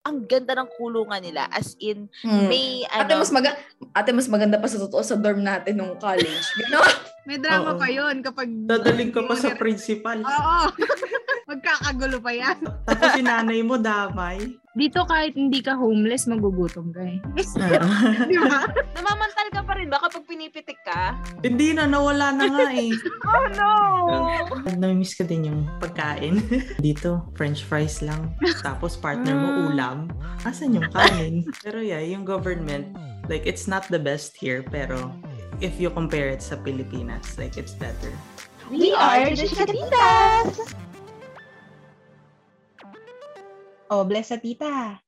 ang ganda ng kulungan nila. As in, Hmm. may Ate, ano, mas maga- ate, mas maganda pa sa totoo sa dorm natin nung college. Gano'n? May drama Oo. pa yun kapag... Dadaling ka pa sa principal. Oo. Magkakagulo pa yan. Tapos si nanay mo damay. Dito kahit hindi ka homeless, magugutom ka eh. Di ba? namamantal ka pa rin ba kapag pinipitik ka? Hindi na, nawala na nga eh. Oh no! Namimiss ko din yung pagkain. Dito, french fries lang. Tapos partner mo Ah. ulam. Asan yung kanin? Pero yeah, yung government, like it's not the best here, pero if you compare it sa Pilipinas, like it's better. We are the Chikatitas! Oh, bless sa tita.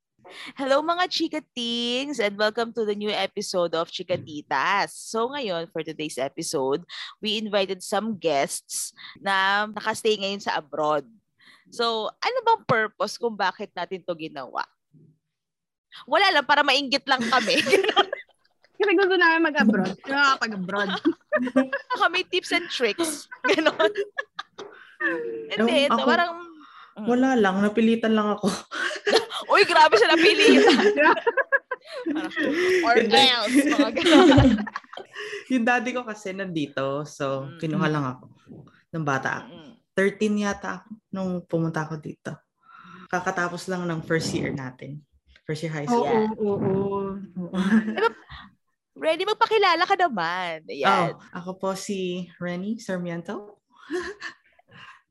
Hello mga chikatings and welcome to the new episode of Chikatitas. So ngayon, for today's episode, we invited some guests na nakastay ngayon sa abroad. So, ano bang purpose kung bakit natin to ginawa? Wala lang, para mainggit lang kami. Kasi gusto namin mag-abroad. Nakakapag-abroad. kami tips and tricks. Ganon. Hindi, Ako- ito parang... Mm. Wala lang, napilitan lang ako. Uy, grabe siya napilitan. Or else, mga ganon. yung daddy ko kasi nandito, so Mm. kinuha lang ako ng bata ako. Mm. 13 yata ako nung pumunta ako dito. Kakatapos lang ng first year natin. First year high Oo, school. oo, oo. oo. Ready, magpakilala ka naman. Ayan. Oh, ako po si Renny Sarmiento.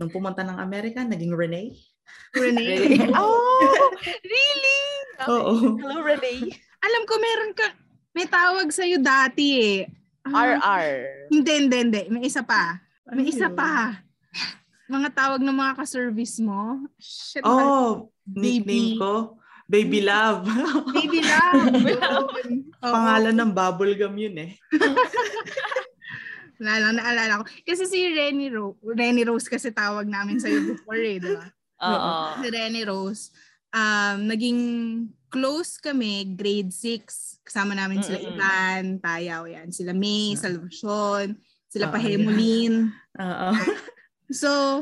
Nung pumunta ng Amerika, naging Renee. Renee. oh, really? Okay. Oo. Hello, Renee. Alam ko meron ka, may tawag sa'yo dati eh. Ah, RR. Hindi, hindi, hindi. May isa pa. May Ano isa yun? pa. Mga tawag ng mga ka-service mo. Shit, Oh, Baby. nickname ko, Baby Love. Baby love. Oo. Pangalan ng bubblegum yun eh. Wala lang, naalala ko. Kasi si Renny Rose, Renny Rose kasi tawag namin sa'yo before eh, di ba? Oo. Si Renny Rose, um, naging close kami grade 6. Kasama namin sila Mm-mm. Ivan, Tayaw, yan. Sila May, Salvacion, sila Oo, Pahemulin. Oo. So,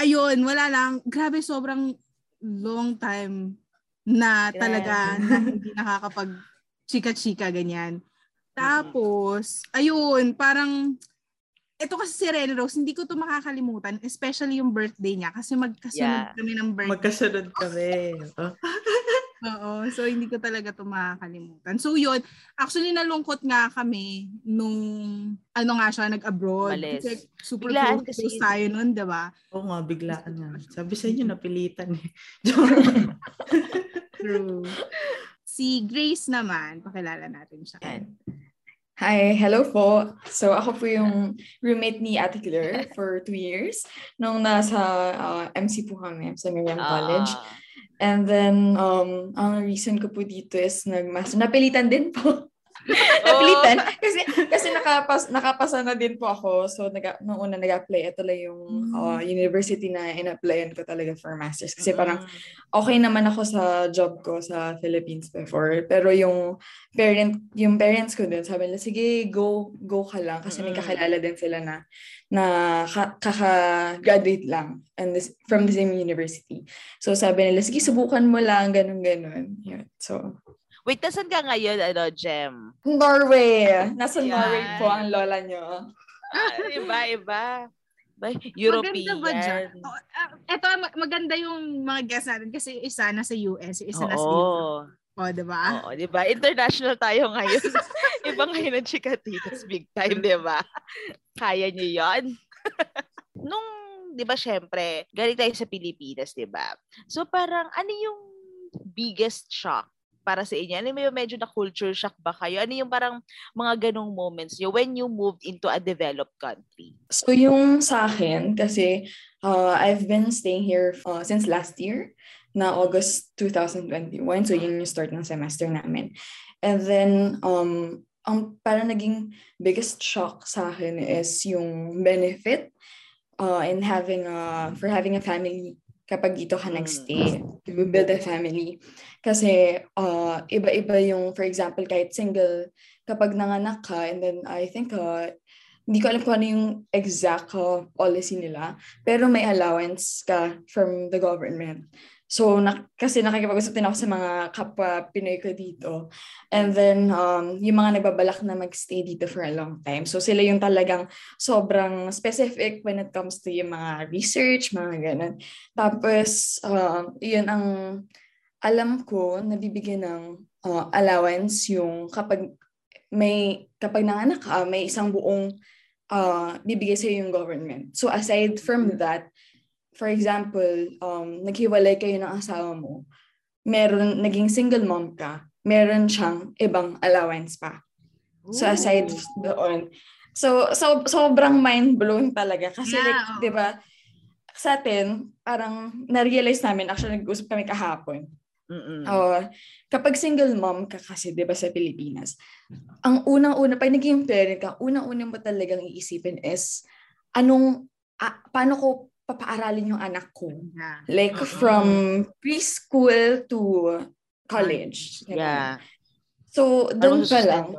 ayun, wala lang. Grabe, sobrang long time na talaga na hindi nakakapag chika-chika ganyan. Tapos, ayun, parang ito kasi si Renny Rose, hindi ko to makakalimutan, especially yung birthday niya kasi magkasunod Yeah. kami ng birthday. Magkasunod kami. Oh. Oo, so hindi ko talaga to makakalimutan. So yun, actually nalungkot nga kami nung ano nga siya nag-abroad. Malis. Kasi super Biglaan close, kasi tayo nun, 'di ba? Oo nga, biglaan nga. Sabi sa inyo, napilitan eh. True. si Grace naman, pakilala natin siya. Yan. Hi, hello po. So ako po yung roommate ni Ate Claire for two years nung nasa uh, MC po kami sa Miriam College. Ah. And then, um, ang reason ko po dito is nagmaster. Napilitan din po. Napilitan. Kasi, kasi nakapas, nakapasa na din po ako. So, nag, nung una nag-apply, ito lang yung uh, university na in-applyan ko talaga for master's. Kasi parang okay naman ako sa job ko sa Philippines before. Pero yung parent, yung parents ko din, sabi nila, sige, go, go ka lang. Kasi may Mm. kakilala din sila na, na ka- kaka-graduate lang and this, from the same university. So sabi nila, sige, subukan mo lang, ganun, ganun. Yun. So, Wait, nasan ka ngayon, ano, Jem? Norway. Nasa Yan. Norway po ang lola nyo. Ah, iba, iba. Ba, Maganda European. ba dyan? Oh, ah, maganda yung mga guests natin kasi isa nasa US, yung isa nasa Oo. Europe. O, di ba? Oo, di ba? International tayo ngayon. Iba ngayon ang chikatitas big time, di ba? Kaya niyo yon. Nung, di ba, syempre, galing tayo sa Pilipinas, di ba? So, parang, ano yung biggest shock para sa inyo? Ano yung medyo na culture shock ba kayo? Ano yung parang mga ganong moments nyo when you moved into a developed country? So yung sa akin, kasi uh, I've been staying here uh, since last year, na August 2021. So yun yung start ng semester namin. And then, um, ang parang naging biggest shock sa akin is yung benefit uh, in having a, for having a family kapag dito ka nagstay, you build a family. Kasi uh, iba-iba yung, for example, kahit single, kapag nanganak ka, and then I think uh, hindi ko alam kung ano yung exact uh, policy nila, pero may allowance ka from the government So, na, kasi nakikipag-usap din ako sa mga kapwa Pinoy ko dito. And then, um, yung mga nagbabalak na magstay dito for a long time. So, sila yung talagang sobrang specific when it comes to yung mga research, mga ganun. Tapos, uh, yun ang alam ko, nabibigyan ng uh, allowance yung kapag may, kapag nanganak ka, may isang buong uh, bibigay sa'yo yung government. So, aside from that, for example, um, naghiwalay kayo ng asawa mo, meron, naging single mom ka, meron siyang ibang allowance pa. So aside doon, so, so sobrang mind-blowing talaga. Kasi Yeah, like, di ba, sa atin, parang na-realize namin, actually nag-usap kami kahapon, Mm-mm. Oo. kapag single mom ka kasi, di ba, sa Pilipinas, ang unang-una, pag naging parent ka, unang-una mo talagang iisipin is, anong, ah, paano ko papaaralin yung anak ko? Yeah. Like, Mm-mm. from preschool to college. Ganun. Yeah. So, doon mo pa lang,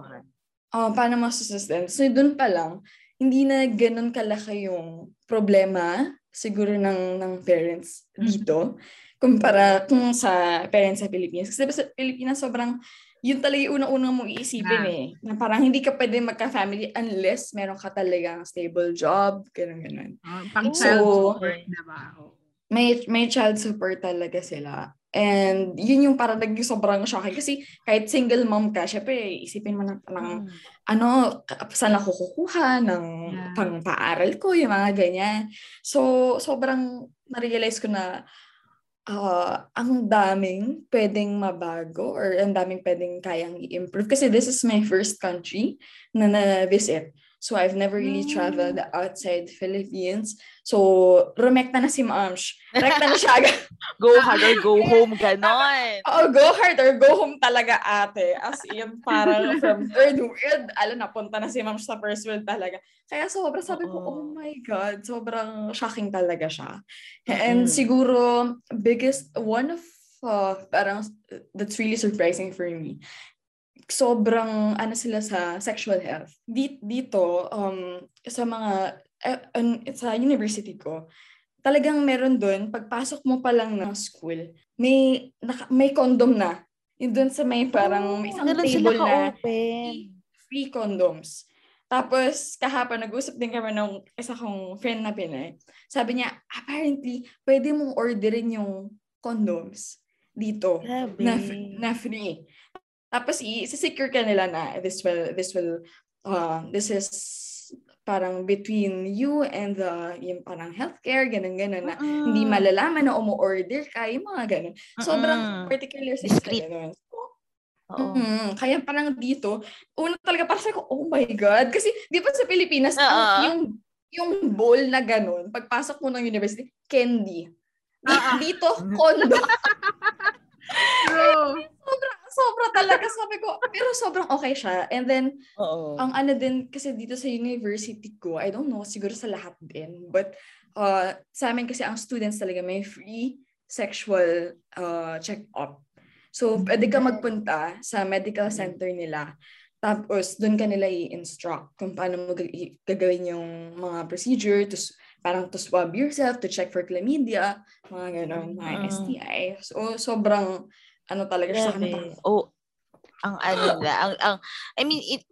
oh, paano masusustento? So, doon pa lang, hindi na ganun kalaki yung problema siguro ng ng parents dito kumpara kung sa parents sa Pilipinas. Kasi sa Pilipinas sobrang yun talaga yung unang-unang mong iisipin Yeah. eh. Na parang hindi ka pwede magka-family unless meron ka talagang stable job, ganun ganun. Oh, pang So, child support, diba? Oo. May may child support talaga sila. And yun yung parang naging sobrang shocking. Kasi kahit single mom ka, syempre isipin mo na parang Mm. ano, saan ako kukuha ng Yeah. pang-paaral ko, yung mga ganyan. So, sobrang na-realize ko na ah, ang daming pwedeng mabago or ang daming pwedeng kayang i-improve. Kasi this is my first country na na-visit. So, I've never really traveled outside Philippines. So, rumekta na si Mamsh. Rekta na siya. Go hard or go home, ganon. Oh, go hard or go home talaga ate. As in, parang from third world, alam, napunta na si ma'am sa first world talaga. Kaya sobrang sabi ko, oh my God, sobrang shocking talaga siya. And Mm. siguro, biggest, one of, uh, parang, that's really surprising for me, sobrang, ano sila sa sexual health. Di- Dito, um, sa mga, eh, an- sa university ko, talagang meron doon, pagpasok mo pa lang ng school, may naka, may condom na. Yung doon sa may parang may isang table na ka-open. free condoms. Tapos, kahapon, nag-usap din kami ng isa kong friend na Pinay. Sabi niya, apparently, pwede mong orderin yung condoms dito Grabe. na, na free. Tapos, i-secure ka nila na this will, this will, uh, this is parang between you and the, yung parang healthcare, ganun-ganun na Mm-mm. hindi malalaman na umu-order ka, yung mga ganun. Sobrang Mm-mm. particular sa Discreet. ganun. Oo. Mm, kaya parang dito, una talaga parang sabi ko, oh my God. Kasi di ba sa Pilipinas, ang- Oo. yung yung bowl na ganun, pagpasok mo ng university, candy. Ah. Dito, kondo. True. sobra, sobra talaga. Sabi ko, pero sobrang okay siya. And then, Oo. ang ano din, kasi dito sa university ko, I don't know, siguro sa lahat din. But, uh, sa amin kasi ang students talaga may free sexual uh, check-up. So, pwede ka magpunta sa medical center nila. Tapos, doon ka nila i-instruct kung paano mo gagawin yung mga procedure to, s- parang to swab yourself, to check for chlamydia, mga ganon, mga Mm. STI. So, sobrang, ano talaga siya. sa akin, Grabe. Oh, ang ano nila, ang, ang, I mean, it,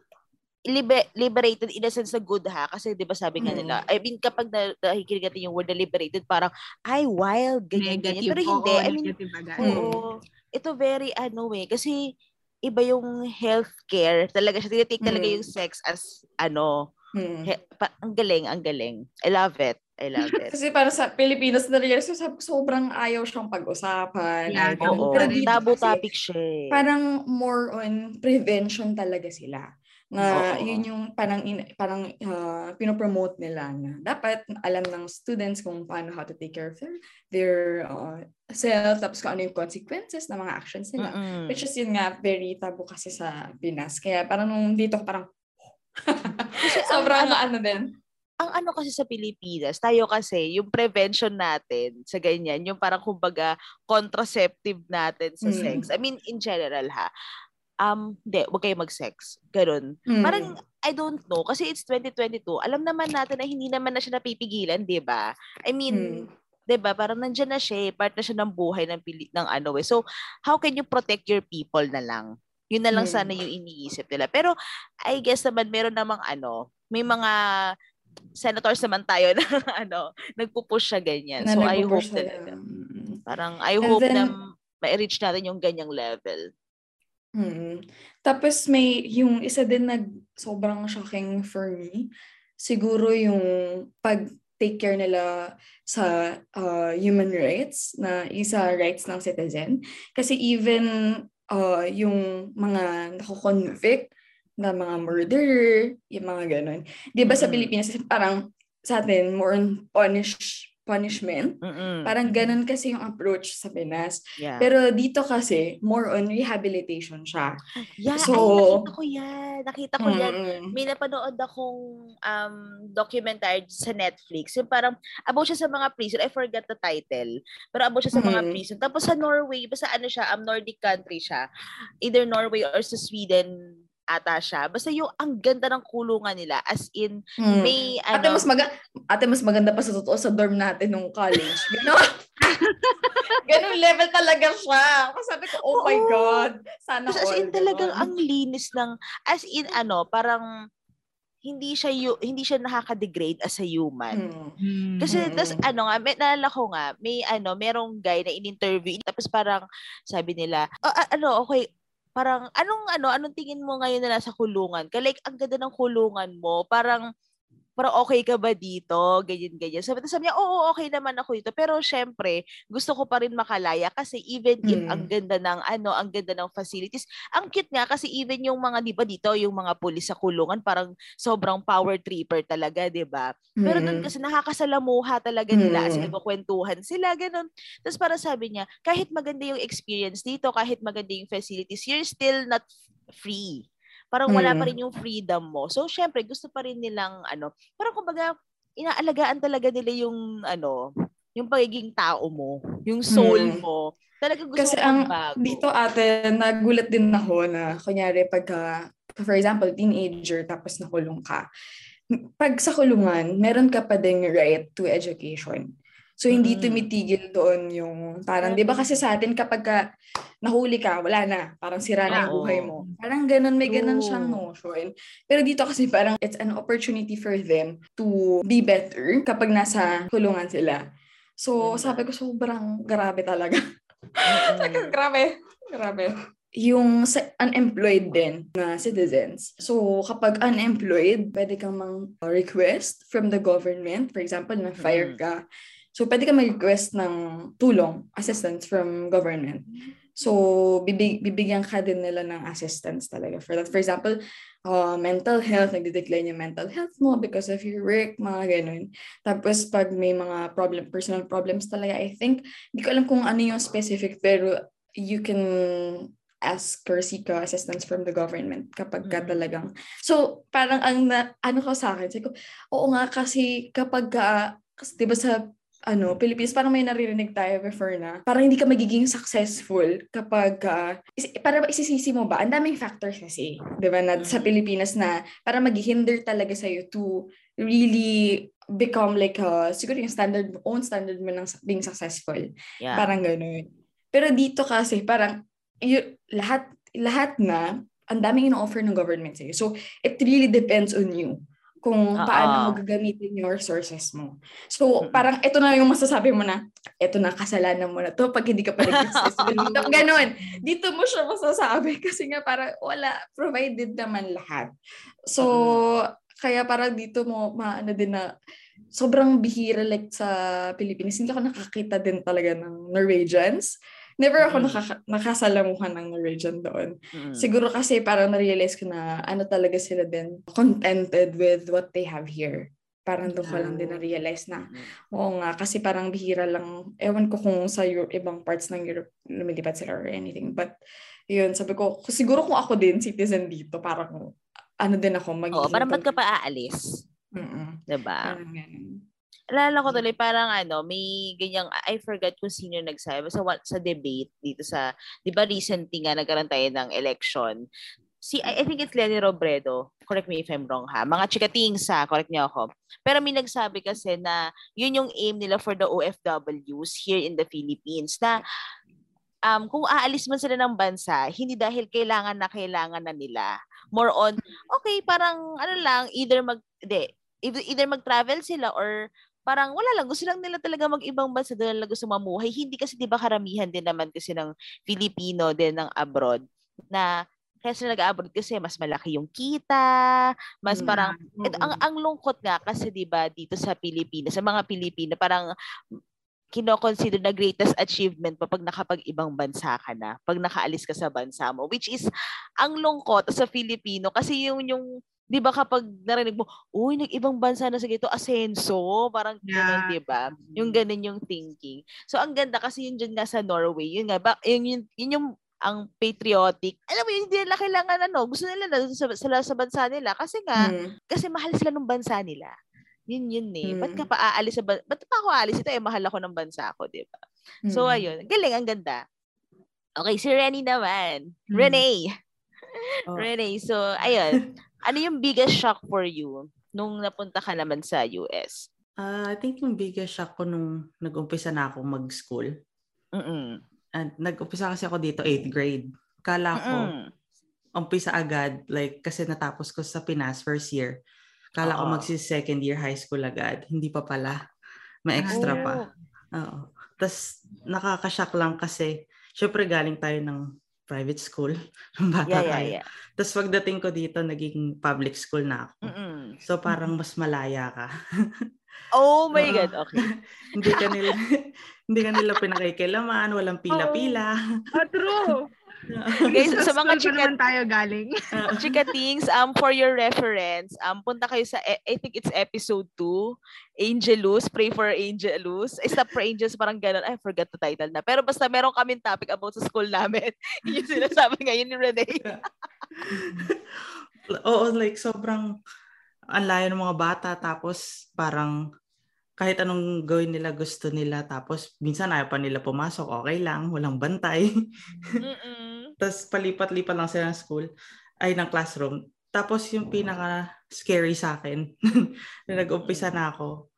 libe, liberated in a sense na good ha kasi 'di ba sabi nga Mm. nila I mean kapag na, nakikinig natin yung word na liberated parang ay wild ganyan ganyan Negative. pero hindi Oo, I mean. Mm. oo ito very ano eh kasi iba yung healthcare talaga siya tinitake talaga Mm. yung sex as ano Hmm. he, pa, ang galing ang galing I love it I love it Kasi para sa Pilipinas na realize ko, sabi ko, sobrang ayaw siyang pag-usapan. Yeah, oo Pero dito tabu kasi, topic siya eh. Parang more on prevention talaga sila. Na Oo. yun yung parang in, parang uh, pinopromote nila na dapat alam ng students kung paano how to take care of their, their uh, self, tapos kung ano yung consequences ng mga actions nila. Mm-mm. Which is yun nga, very tabu kasi sa Pinas. Kaya parang nung dito parang sobrang ano din. Ang ano kasi sa Pilipinas, tayo kasi, yung prevention natin sa ganyan, yung parang kumbaga contraceptive natin sa Mm. sex. I mean, in general ha, um, hindi, huwag kayo mag-sex. Ganun. Mm. Parang, I don't know, kasi it's 2022, alam naman natin na hindi naman na siya napipigilan, di ba? I mean, Mm. 'di ba? Parang nandiyan na siya, eh. part na siya ng buhay ng pili- ng ano eh. So, how can you protect your people na lang? Yun na lang Hmm. sana yung iniisip nila. Pero I guess naman meron namang ano, may mga senators naman tayo na ano, nagpo-push siya ganyan. Na so I hope talaga. Mm. Parang I And hope na then- ma-reach natin yung ganyang level. Mm. Tapos may yung isa din nag sobrang shocking for me. Siguro yung pag take care nila sa uh, human rights na isa rights ng citizen. Kasi even uh, yung mga nako-convict na mga murderer, yung mga ganun. Di ba sa. Pilipinas, parang sa atin, more on punish, punishment. Mm-mm. Parang ganun kasi yung approach sa Pinas. yeah. Pero dito kasi, more on rehabilitation siya. yeah, so- ay, nakita ko yan. Nakita ko yan. Mm-mm. May napanood akong um, documentary sa Netflix. Yung parang about siya sa mga prison. I forgot the title. Pero about siya sa mga Mhm. prison. Tapos sa Norway, basta ano siya, um, Nordic country siya. Either Norway or sa Sweden ata siya. Basta yung ang ganda ng kulungan nila. As in, Mm. may Ate, ano... mas maga- ate, mas maganda pa sa totoo sa dorm natin nung college. Ganon. Ganon level talaga siya. Kasi sabi ko, oh my Oo. God. Sana Tapos as in all. talagang ang linis ng as in ano parang hindi siya yu- hindi siya nakaka-degrade as a human. Mm. Kasi Mm. tas ano nga, may naalala ko nga, may ano, merong guy na in-interview tapos parang sabi nila, "Oh, ano, okay, parang anong ano, anong tingin mo ngayon na nasa kulungan? Ka like ang ganda ng kulungan mo, parang parang okay ka ba dito? Ganyan, ganyan. Sabi, sabi niya, oo, okay naman ako dito. Pero syempre, gusto ko pa rin makalaya kasi even if Mm. ang ganda ng ano, ang ganda ng facilities, ang cute nga kasi even yung mga, di ba dito, yung mga pulis sa kulungan, parang sobrang power tripper talaga, di ba? Pero doon Mm. kasi nakakasalamuha talaga nila as in Mm. nagkukwentuhan sila, ganun. Tapos para sabi niya, kahit maganda yung experience dito, kahit maganda yung facilities, you're still not free. Parang wala pa Mm. rin yung freedom mo. So, syempre, gusto pa rin nilang, ano, parang kumbaga, inaalagaan talaga nila yung, ano, yung pagiging tao mo, yung soul Mm. mo. Talaga gusto Kasi ang magbago. dito ate, nagulat din ako na, kunyari, pagka, for example, teenager, tapos nakulong ka. Pag sa kulungan, meron ka pa ding right to education. So, hindi Mm. tumitigil doon yung, parang, di ba kasi sa atin, kapag ka nahuli ka, wala na. Parang sira na yung Oo. buhay mo. Parang ganun, may ganun siyang notion. Pero dito kasi parang, it's an opportunity for them to be better kapag nasa kulungan sila. So, sabi ko, sobrang grabe talaga. Mm-mm. grabe. Grabe. Yung sa unemployed din na citizens. So, kapag unemployed, pwede kang mang-request from the government. For example, na-fire ka. So, pwede kang mag-request ng tulong, assistance from government. So, bibig, bibigyan ka din nila ng assistance talaga for that. For example, uh, mental health, nagde-decline yung mental health mo because of your work, mga ganun. Tapos, pag may mga problem, personal problems talaga, I think, hindi ko alam kung ano yung specific, pero you can ask or seek uh, assistance from the government kapag ka Mm. talagang. So, parang ang na, ano ko sa akin, sabi ko, oo nga kasi kapag ka, kasi diba sa ano, Pilipinas, parang may naririnig tayo before na, parang hindi ka magiging successful kapag, uh, is, para isisisi mo ba? Ang daming factors kasi, di ba, na sa Mhm. Pilipinas na para maghihinder talaga sa'yo to really become like, uh, siguro yung standard, own standard mo ng being successful. Yeah. Parang ganun. Pero dito kasi, parang, y- lahat, lahat na, ang daming ino-offer ng government sa'yo. So, it really depends on you kung Oo. paano mo gagamitin yung resources mo. So, parang ito na yung masasabi mo na, ito na, kasalanan mo na to pag hindi ka pa dito. Ganon. Dito mo siya masasabi kasi nga parang wala, provided naman lahat. So, kaya parang dito mo maano din na sobrang bihira like sa Pilipinas. Hindi ako nakakita din talaga ng Norwegians. Never ako Mm. nakaka- nakasalamuhan ng Norwegian doon. Mm. Siguro kasi parang na-realize ko na ano talaga sila din contented with what they have here. Parang doon ko lang din na-realize na Mm. oo nga kasi parang bihira lang ewan ko kung sa Euro- ibang parts ng Europe lumilipad sila or anything but yun sabi ko siguro kung ako din citizen dito parang ano din ako magiging Oo, parang ba't ka pa aalis? Mm-mm. Diba? Parang ganun. Alala ko tuloy, parang ano, may ganyang, I forgot kung sino nagsabi, sa, sa debate dito sa, di ba recently nga nagkaroon tayo ng election, si, I, I think it's Lenny Robredo, correct me if I'm wrong ha, mga chikatings ha, correct niyo ako. Pero may nagsabi kasi na yun yung aim nila for the OFWs here in the Philippines na um, kung aalis man sila ng bansa, hindi dahil kailangan na kailangan na nila. More on, okay, parang ano lang, either mag, de, either mag-travel sila or parang wala lang, gusto lang nila talaga mag-ibang bansa doon lang gusto mamuhay. Hindi kasi 'di ba karamihan din naman kasi ng Filipino din ng abroad na kaya sila nag-abroad kasi mas malaki yung kita, mas Yeah. parang ito, ang ang lungkot nga kasi 'di ba dito sa Pilipinas, sa mga Pilipino parang kino-consider na greatest achievement pa pag nakapag-ibang bansa ka na, pag nakaalis ka sa bansa mo, which is ang lungkot sa Filipino kasi yung yung 'di ba kapag narinig mo, uy, nag-ibang bansa na sa ito, asenso, parang Yeah. 'di ba? Yung ganun yung thinking. So ang ganda kasi yun dyan nga sa Norway, yun nga ba, yun, yun, yun yung ang patriotic. Alam mo, yun, hindi nila kailangan ano, gusto nila na sa, sa, sa bansa nila kasi nga, Mm. kasi mahal sila ng bansa nila. Yun yun eh. Ba't Mm. ka pa aalis sa bansa? Ba't pa ako aalis ito? Eh, mahal ako ng bansa ko, di ba? So, Mm. ayun. Galing, ang ganda. Okay, si Rennie naman. Mm. Renee. Oh. Renee, so, ayun. ano yung biggest shock for you nung napunta ka naman sa US? Ah, I think yung biggest shock ko nung nag-umpisa na ako mag-school. Mm-mm. And nag-umpisa kasi ako dito 8th grade. Kala ko, Mm-mm. umpisa agad, like, kasi natapos ko sa Pinas first year. Kala ko Oo. magsi second year high school agad. Hindi pa pala. May extra Oh. pa. Oo. Tapos, nakakashock lang kasi, syempre galing tayo ng private school. Nung bata Yeah, yeah, tayo. yeah. Tapos pagdating ko dito, naging public school na ako. Mm-mm. So parang mas malaya ka. Oh my. God, okay. hindi ka nila hindi ka nila pinakikilaman, walang pila-pila. Oh, true. Guys, sa School mga pa chika, naman tayo galing. chikatings, um, for your reference, um, punta kayo sa, e- I think it's episode 2, Angelus, Pray for Angelus. Eh, stop for Angels, parang ganun. I forgot the title na. Pero basta meron kaming topic about sa school namin. Yun yung sinasabi ngayon ni Renee. Oo, like sobrang ang layo ng mga bata tapos parang kahit anong gawin nila gusto nila tapos minsan ayaw pa nila pumasok, okay lang, walang bantay. Tapos palipat-lipat lang sila ng school, ay ng classroom. Tapos yung pinaka scary sa akin, na nag-umpisa na ako,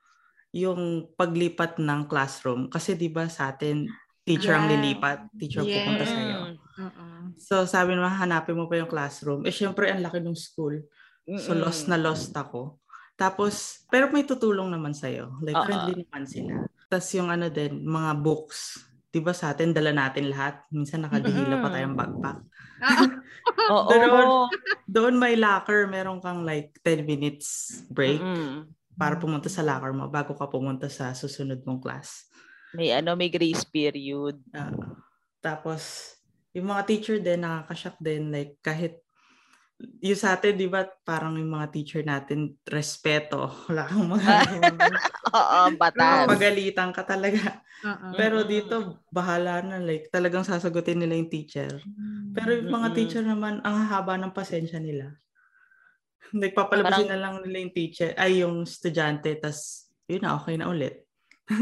yung paglipat ng classroom. Kasi di ba sa atin, teacher ang Yeah. lilipat, teacher ang pupunta. Mm. Oo. So sabi naman, hanapin mo pa yung classroom. Eh syempre, ang laki ng school. So lost na lost ako. Tapos, pero may tutulong naman sa'yo. Like, Oo. friendly naman sila. Tapos yung ano din, mga books. Di ba sa atin, dala natin lahat. Minsan nakadihila pa tayong backpack. Ah, Oo. Pero- Doon may locker, meron kang like 10 minutes break Mm-mm. para pumunta sa locker mo bago ka pumunta sa susunod mong class. May ano, may grace period. Ah, tapos, yung mga teacher din, nakakashock din. Like, kahit yung sa atin, di ba, parang yung mga teacher natin, respeto. Wala kang mga Oo, batas. pagalitan ka talaga. oo. Pero dito, bahala na. Like, talagang sasagutin nila yung teacher. Pero yung mga Mm-mm. teacher naman, ang haba ng pasensya nila. Nagpapalabasin Parang- na lang nila yung teacher, ay yung estudyante, tas yun na, okay na ulit.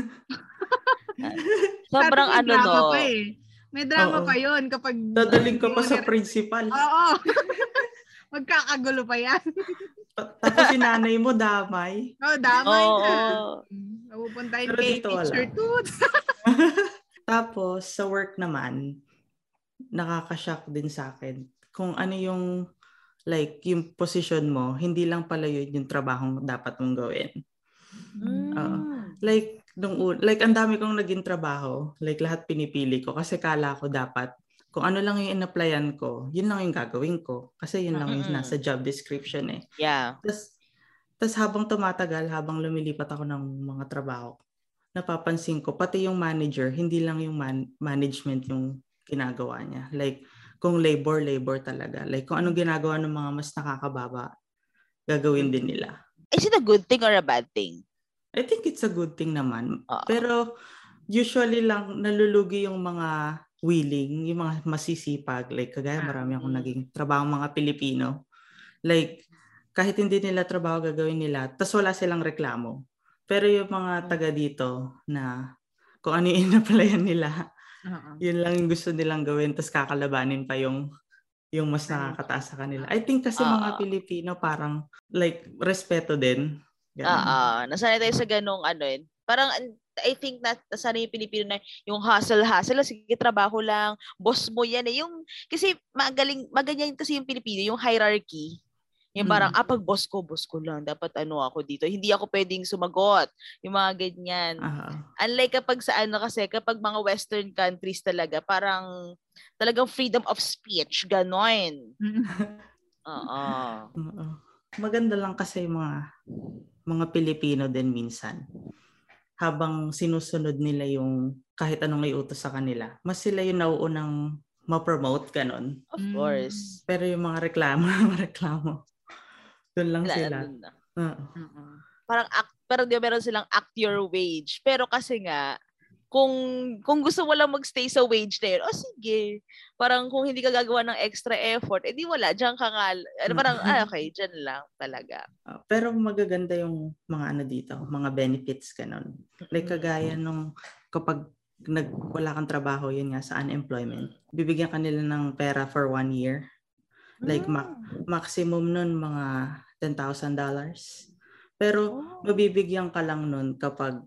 Sobrang ano no. Pa eh. May drama Oo. pa yun kapag... Dadaling ka pa sa Oo. Magkakagulo pa yan. Tapos si nanay mo damay. Oh, damay Oo. ka. Mm, Napupunta yung Pero kay teacher tooth. Tapos sa work naman, nakakashock din sa akin. Kung ano yung like yung position mo, hindi lang pala yun yung trabaho dapat mong gawin. Mm. Oo. Like nung un- like ang dami kong naging trabaho, like lahat pinipili ko kasi kala ko dapat kung ano lang yung in-applyan ko, yun lang yung gagawin ko. Kasi yun lang yung nasa job description eh. Yeah. Tapos, tas habang tumatagal, habang lumilipat ako ng mga trabaho, napapansin ko, pati yung manager, hindi lang yung man- management yung ginagawa niya. Like, kung labor, labor talaga. Like, kung anong ginagawa ng mga mas nakakababa, gagawin din nila. Is it a good thing or a bad thing? I think it's a good thing naman. Oo. Pero, usually lang, nalulugi yung mga willing, yung mga masisipag. Like, kagaya marami akong Mm. naging trabaho mga Pilipino. Like, kahit hindi nila trabaho gagawin nila, tas wala silang reklamo. Pero yung mga taga dito na kung ano yung in-applyan nila, Oo. yun lang yung gusto nilang gawin, tas kakalabanin pa yung yung mas nakakataas sa kanila. I think kasi mga Oo. Pilipino parang like respeto din. Oo. Nasanay tayo sa ganong ano yun. Parang I think na nasanay yung Pilipino na yung hustle-hustle, sige trabaho lang, boss mo yan eh. Yung, kasi magaling, maganyan kasi yung Pilipino, yung hierarchy. Yung parang, Mm. ah, pag boss ko, boss ko lang. Dapat ano ako dito. Hindi ako pwedeng sumagot. Yung mga ganyan. Ah, Unlike kapag sa ano kasi, kapag mga western countries talaga, parang talagang freedom of speech, ganon. Oo. Maganda lang kasi yung mga mga Pilipino din minsan. Habang sinusunod nila yung kahit anong iutos sa kanila, mas sila yung nauunang ma-promote ganon. Of Mm. course. Pero yung mga reklamo, mga reklamo, doon lang Wala na sila. dun na. Oo. Parang act, pero di ba meron silang act your wage. Pero kasi nga, kung kung gusto mo lang magstay sa wage na yun, o sige. Parang kung hindi ka gagawa ng extra effort, edi wala, diyan ka nga. Ano, parang, ah, okay, diyan lang talaga. Ah, pero magaganda yung mga ano dito, mga benefits ganon. Like kagaya nung kapag nag, wala kang trabaho, yun nga sa unemployment, bibigyan ka nila ng pera for one year. Like ma- maximum nun mga $10,000. Pero mabibigyan ka lang nun kapag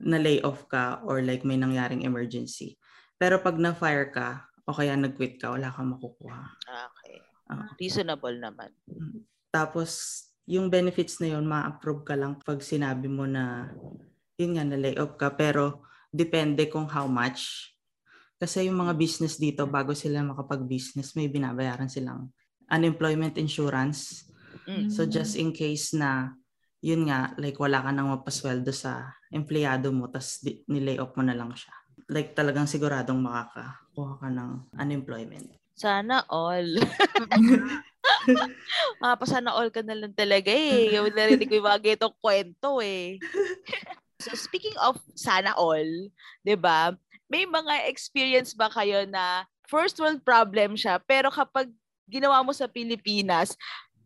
na-lay off ka or like may nangyaring emergency. Pero pag na-fire ka o kaya nag-quit ka, wala kang makukuha. Okay. Ah. Reasonable naman. Tapos, yung benefits na yun, ma-approve ka lang pag sinabi mo na, yun nga, na-lay off ka. Pero, depende kung how much. Kasi yung mga business dito, bago sila makapag-business, may binabayaran silang unemployment insurance. Mm. So, just in case na, yun nga, like wala ka nang mapasweldo sa empleyado mo, di- nilay off mo na lang siya. Like talagang siguradong makakakuha ka ng unemployment. Sana all. Mapasana all ka na lang talaga eh. Yung narinig ko yung mga ganitong kwento eh. so speaking of sana all, 'di ba? May mga experience ba kayo na first world problem siya, pero kapag ginawa mo sa Pilipinas,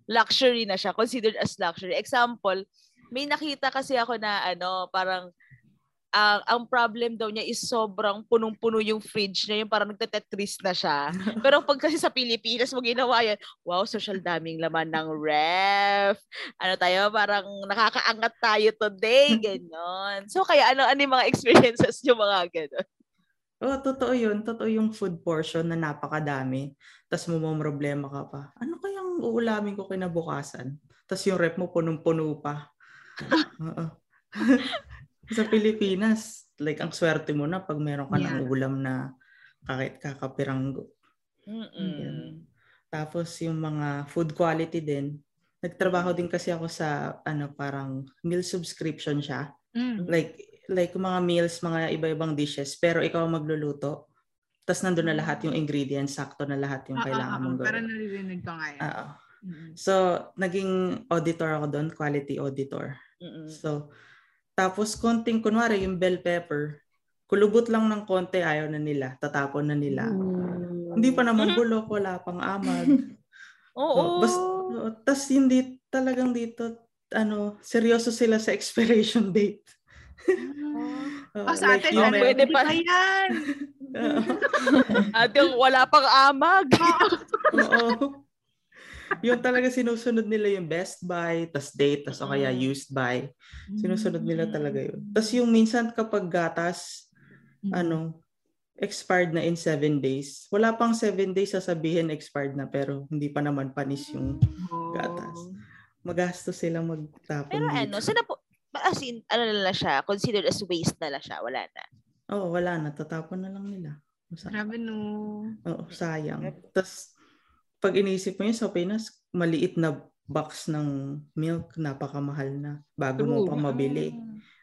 luxury na siya, considered as luxury. Example, may nakita kasi ako na ano, parang ang ang problem daw niya is sobrang punong-puno yung fridge niya, yung parang nagtetetris na siya. Pero pag kasi sa Pilipinas mo ginawa yan, wow, social daming laman ng ref. Ano tayo, parang nakakaangat tayo today, ganon. So kaya ano, ano yung mga experiences yung mga ganon? Oh, totoo yun. Totoo yung food portion na napakadami. Tapos problema ka pa. Ano kayang uulamin ko kinabukasan? Tapos yung rep mo punong-puno pa. Oo. Sa Pilipinas, like ang swerte mo na pag meron ka ng Yeah. ulam na kakit kakapiranggo. Mm-mm. Tapos yung mga food quality din. Nagtrabaho din kasi ako sa ano parang meal subscription siya. Mm. Like like mga meals, mga iba-ibang dishes, pero ikaw ang magluluto. Tapos nandun na lahat yung ingredients, sakto na lahat yung Ah, kailangan ah, mong ah, Parang gawin. naririnig ko nga yun. Oo. Mm. So, naging auditor ako doon, quality auditor. Mm-mm. So, tapos konting, kunwari yung bell pepper, kulubot lang ng konti, ayaw na nila, tatapon na nila. Hindi pa naman bulok, wala pang amag. Oo. Oh, bas, oh, tas hindi talagang dito, ano, seryoso sila sa expiration date. Oh, Oh, sa like atin, yung ano, may- pwede pa. Ayan! Oo. At yung wala pang amag. Oo. Yung talaga sinusunod nila yung best buy, tas date, tas o kaya used by. Sinusunod nila talaga yun. Tas yung minsan kapag gatas, ano, expired na in seven days. Wala pang seven days sasabihin expired na pero hindi pa naman panis yung Oh. gatas. magastos silang magtapon Pero dito. ano, sana po, as in, ano na siya, considered as waste na lang siya, wala na. Oo, wala na. Tatapon na lang nila. Sa- Grabe no. Oo, sayang. Tapos, pag inisip mo yun sa Pinas, maliit na box ng milk, napakamahal na. Bago mo pang mabili.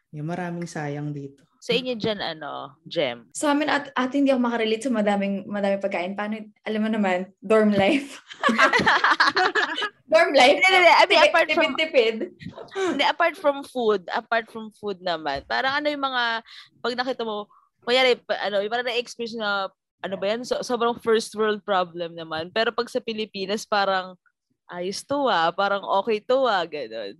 Yung maraming sayang dito. Sa inyo dyan, ano, Gem? Sa amin, at, at hindi ako makarelate sa madaming, madaming pagkain. Paano, alam mo naman, dorm life. dorm life. Hindi, hindi, I mean, apart from, Tipid-tipid. hindi, apart from food, apart from food naman, parang ano yung mga, pag nakita mo, kaya ano, yung parang na-experience na, ano ba yan, so, sobrang first world problem naman. Pero pag sa Pilipinas, parang, ayos to ah, parang okay to ah, gano'n.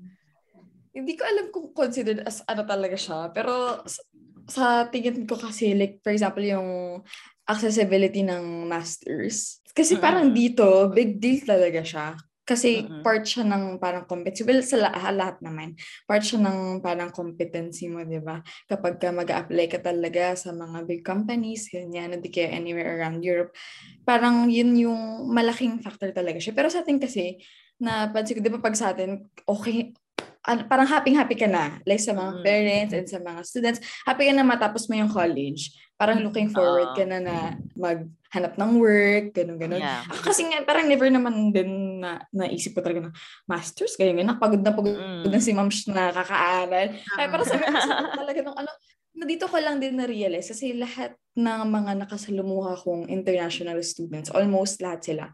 Hindi ko alam kung considered as ano talaga siya. Pero sa, sa tingin ko kasi, like, for example, yung accessibility ng masters. Kasi parang dito, big deal talaga siya. Kasi Mm-mm. part siya ng parang competency. Well, sa la- lahat naman. Part siya ng parang competency mo, di ba? Kapag ka mag apply ka talaga sa mga big companies, ganyan, hindi kaya anywhere around Europe. Parang yun yung malaking factor talaga siya. Pero sa atin kasi, napansin ko, di ba pag sa atin, okay, an- parang happy-happy ka na. Like sa mga Mm. parents and sa mga students. Happy ka na matapos mo yung college. Parang looking forward Oo. ka na na maghanap ng work, ganun, ganun. Yeah. Ako kasi nga, parang never naman din na naisip ko talaga na masters, ganyan, ganyan. Pagod na pagod Mm. na si ma'am na kakaaral. Kaya Ah. para sa akin, talaga nung ano, na dito ko lang din na-realize kasi lahat ng mga nakasalumuha kong international students, almost lahat sila,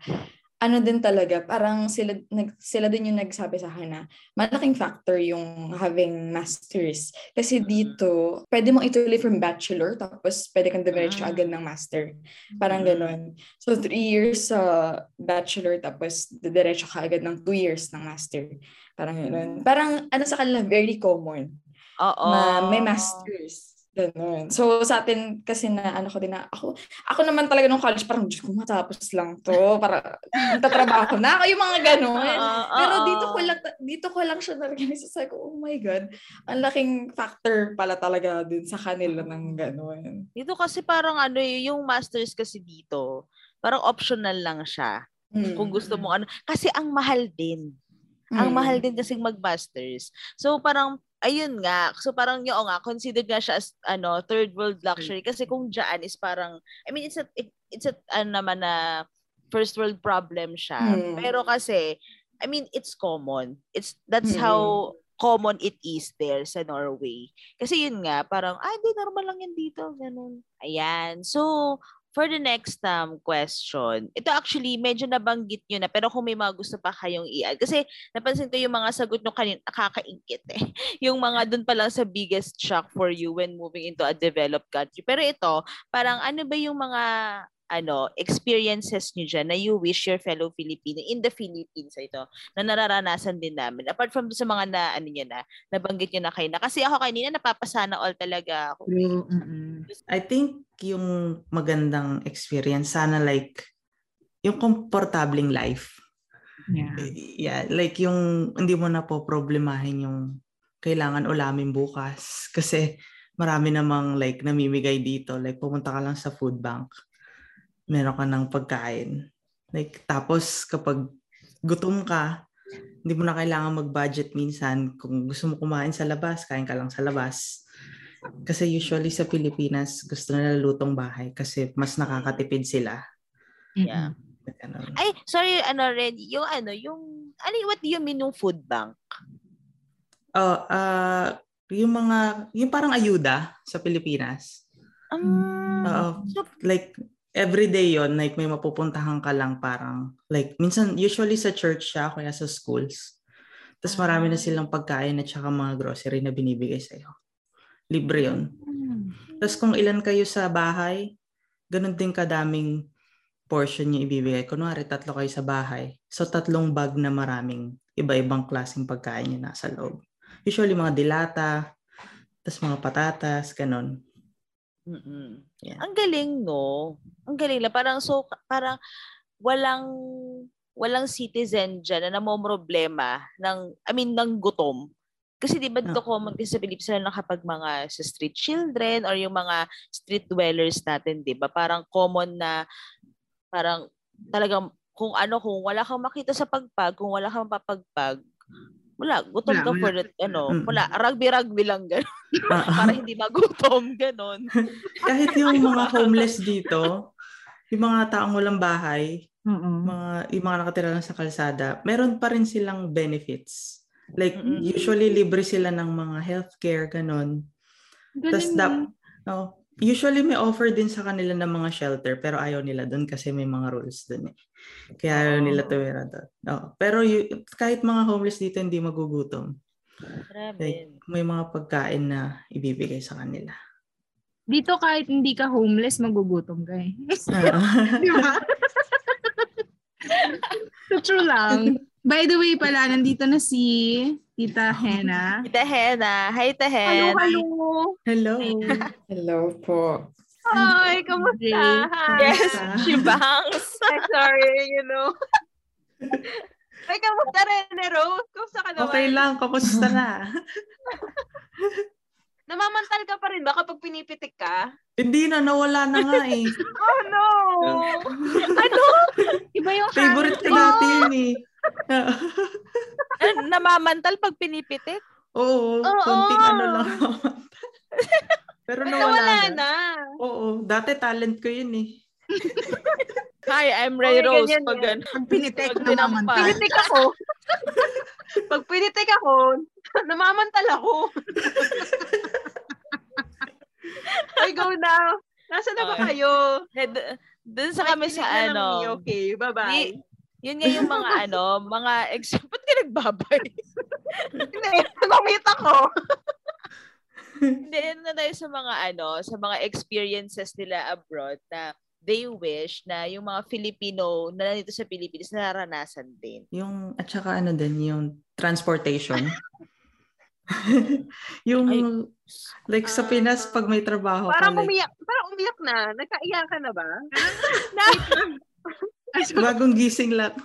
ano din talaga, parang sila, nag, sila din yung nagsabi sa akin na malaking factor yung having masters. Kasi dito, pwede mong ituloy from bachelor, tapos pwede kang dumiretso Mm. agad ng master. Parang ganon. So, three years sa bachelor, tapos diretso ka agad ng two years ng master. Parang ganon. Parang, ano sa kanila, very common Oo. na may masters. Ganun. So, sa atin kasi na ano ko din na, ako, ako naman talaga nung college, parang, Diyos ko, matapos lang to. Para, tatrabaho na ako, yung mga ganun. Oo, Pero oo. dito ko lang, dito ko lang siya na-realize. Sabi ko, oh my God, ang laking factor pala talaga din sa kanila ng ganun. Dito kasi parang ano eh, yung masters kasi dito, parang optional lang siya. Mm. Kung gusto mo ano. Kasi ang mahal din. Ang Mm. mahal din kasing mag-masters. So parang, ayun nga. So parang yung nga, considered nga siya as ano, third world luxury. Kasi kung dyan is parang, I mean, it's a, it, it's a, ano naman na first world problem siya. Mm. Pero kasi, I mean, it's common. It's, that's Mm. how common it is there sa Norway. Kasi yun nga, parang, ah, hindi, normal lang yan dito. Ganun. Ayan. So, for the next um, question, ito actually medyo nabanggit nyo na, pero kung may mga gusto pa kayong i-add. Kasi napansin ko yung mga sagot nyo kanina, nakakaingkit eh. Yung mga dun pa lang sa biggest shock for you when moving into a developed country. Pero ito, parang ano ba yung mga ano, experiences nyo dyan na you wish your fellow Filipino in the Philippines ito, na nararanasan din namin. Apart from sa mga na, ano nyo na, nabanggit nyo na kayo na. Kasi ako kanina, napapasana all talaga ako. Mm-mm. I think yung magandang experience, sana like, yung komportabling life. Yeah. Yeah, like yung hindi mo na po problemahin yung kailangan ulamin bukas. Kasi marami namang like namimigay dito. Like pumunta ka lang sa food bank, meron ka ng pagkain. Like tapos kapag gutom ka, hindi mo na kailangan mag-budget minsan. Kung gusto mo kumain sa labas, kain ka lang sa labas. Kasi usually sa Pilipinas, gusto nila lutong bahay kasi mas nakakatipid sila. Yeah. Ganun. Ay, sorry, ano rin, yung ano, yung, ano, what do you mean yung food bank? Oh, ah yung mga, yung parang ayuda sa Pilipinas. Um, Oo. so, Like, everyday yon like may mapupuntahan ka lang parang, like, minsan, usually sa church siya, kaya sa schools. Tapos marami na Ah. silang pagkain at saka mga grocery na binibigay sa'yo. Libre yon Hmm. Tapos kung ilan kayo sa bahay, ganun din kadaming portion yung ibibigay. Kunwari, tatlo kayo sa bahay. So, tatlong bag na maraming iba-ibang klaseng pagkain yung nasa loob. Usually, mga dilata, tapos mga patatas, ganun. Mm-mm. Yeah. Ang galing, no? Ang galing lang. Parang, so, parang, walang, walang citizen dyan na namomroblema ng, I mean, ng gutom. Kasi di ba dito Ah. common kasi sa Pilipinas lalo na kapag mga sa street children or yung mga street dwellers natin, di ba? Parang common na parang talagang kung ano, kung wala kang makita sa pagpag, kung wala kang papagpag, wala, gutom Wala, ka wala. for it, ano, Mm. wala, rugby-rugby lang gano'n, para hindi magutom, gano'n. kahit yung mga homeless dito, yung mga taong walang bahay, Oo. mga, yung mga nakatira lang sa kalsada, meron pa rin silang benefits. Like, Mm-mm. usually libre sila ng mga healthcare, ganun. Tapos, mo. oh, usually may offer din sa kanila ng mga shelter, pero ayaw nila doon kasi may mga rules doon eh. Kaya ayaw nila Oo. tumira doon. Oh, pero y- kahit mga homeless dito, hindi magugutom. Grabe. Like, may mga pagkain na ibibigay sa kanila. Dito kahit hindi ka homeless, magugutom ka eh. Di ba? so, true lang. By the way pala, nandito na si Tita Hena. Tita Hena. Hi, Tita Hello, Hen. hello. Hello. Hello po. Hi, kamusta? Hi. Yes, she bangs. I'm sorry, you know. Ay, kamusta Rene Rose? Kamusta ka naman? Okay lang, kamusta na? Namamantal ka pa rin ba kapag pinipitik ka? Hindi na, nawala na nga eh. Oh no! Ano? Iba yung Favorite ka natin eh. Eh, Namamantal pag pinipitik? Oo, Oo. konting ano lang. Pero nawala Nawala na. na. Oo, dati talent ko yun eh. Hi, I'm Ray Okay, Rose. Pag yan. Pag pinitek Pag na naman. pinampa. Pinitik ako. Pag pinitik ako, namamantal ako. Ay, go na. Nasa na ba kayo? Eh, d- Dun sa kami sa ano. Okay, bye-bye. Di- Yun nga yung mga ano, mga ex... Ba't ka nagbabay? Hindi, namit ako. Hindi, ano na tayo sa mga ano, sa mga experiences nila abroad na they wish na yung mga Filipino na nandito sa Pilipinas nararanasan din. Yung, at saka ano din, yung transportation. yung, Ay. like sa Pinas, pag may trabaho ka, Parang like, umiyak, parang umiyak na. Nagkaiyak ka na ba? Bagong gising lang.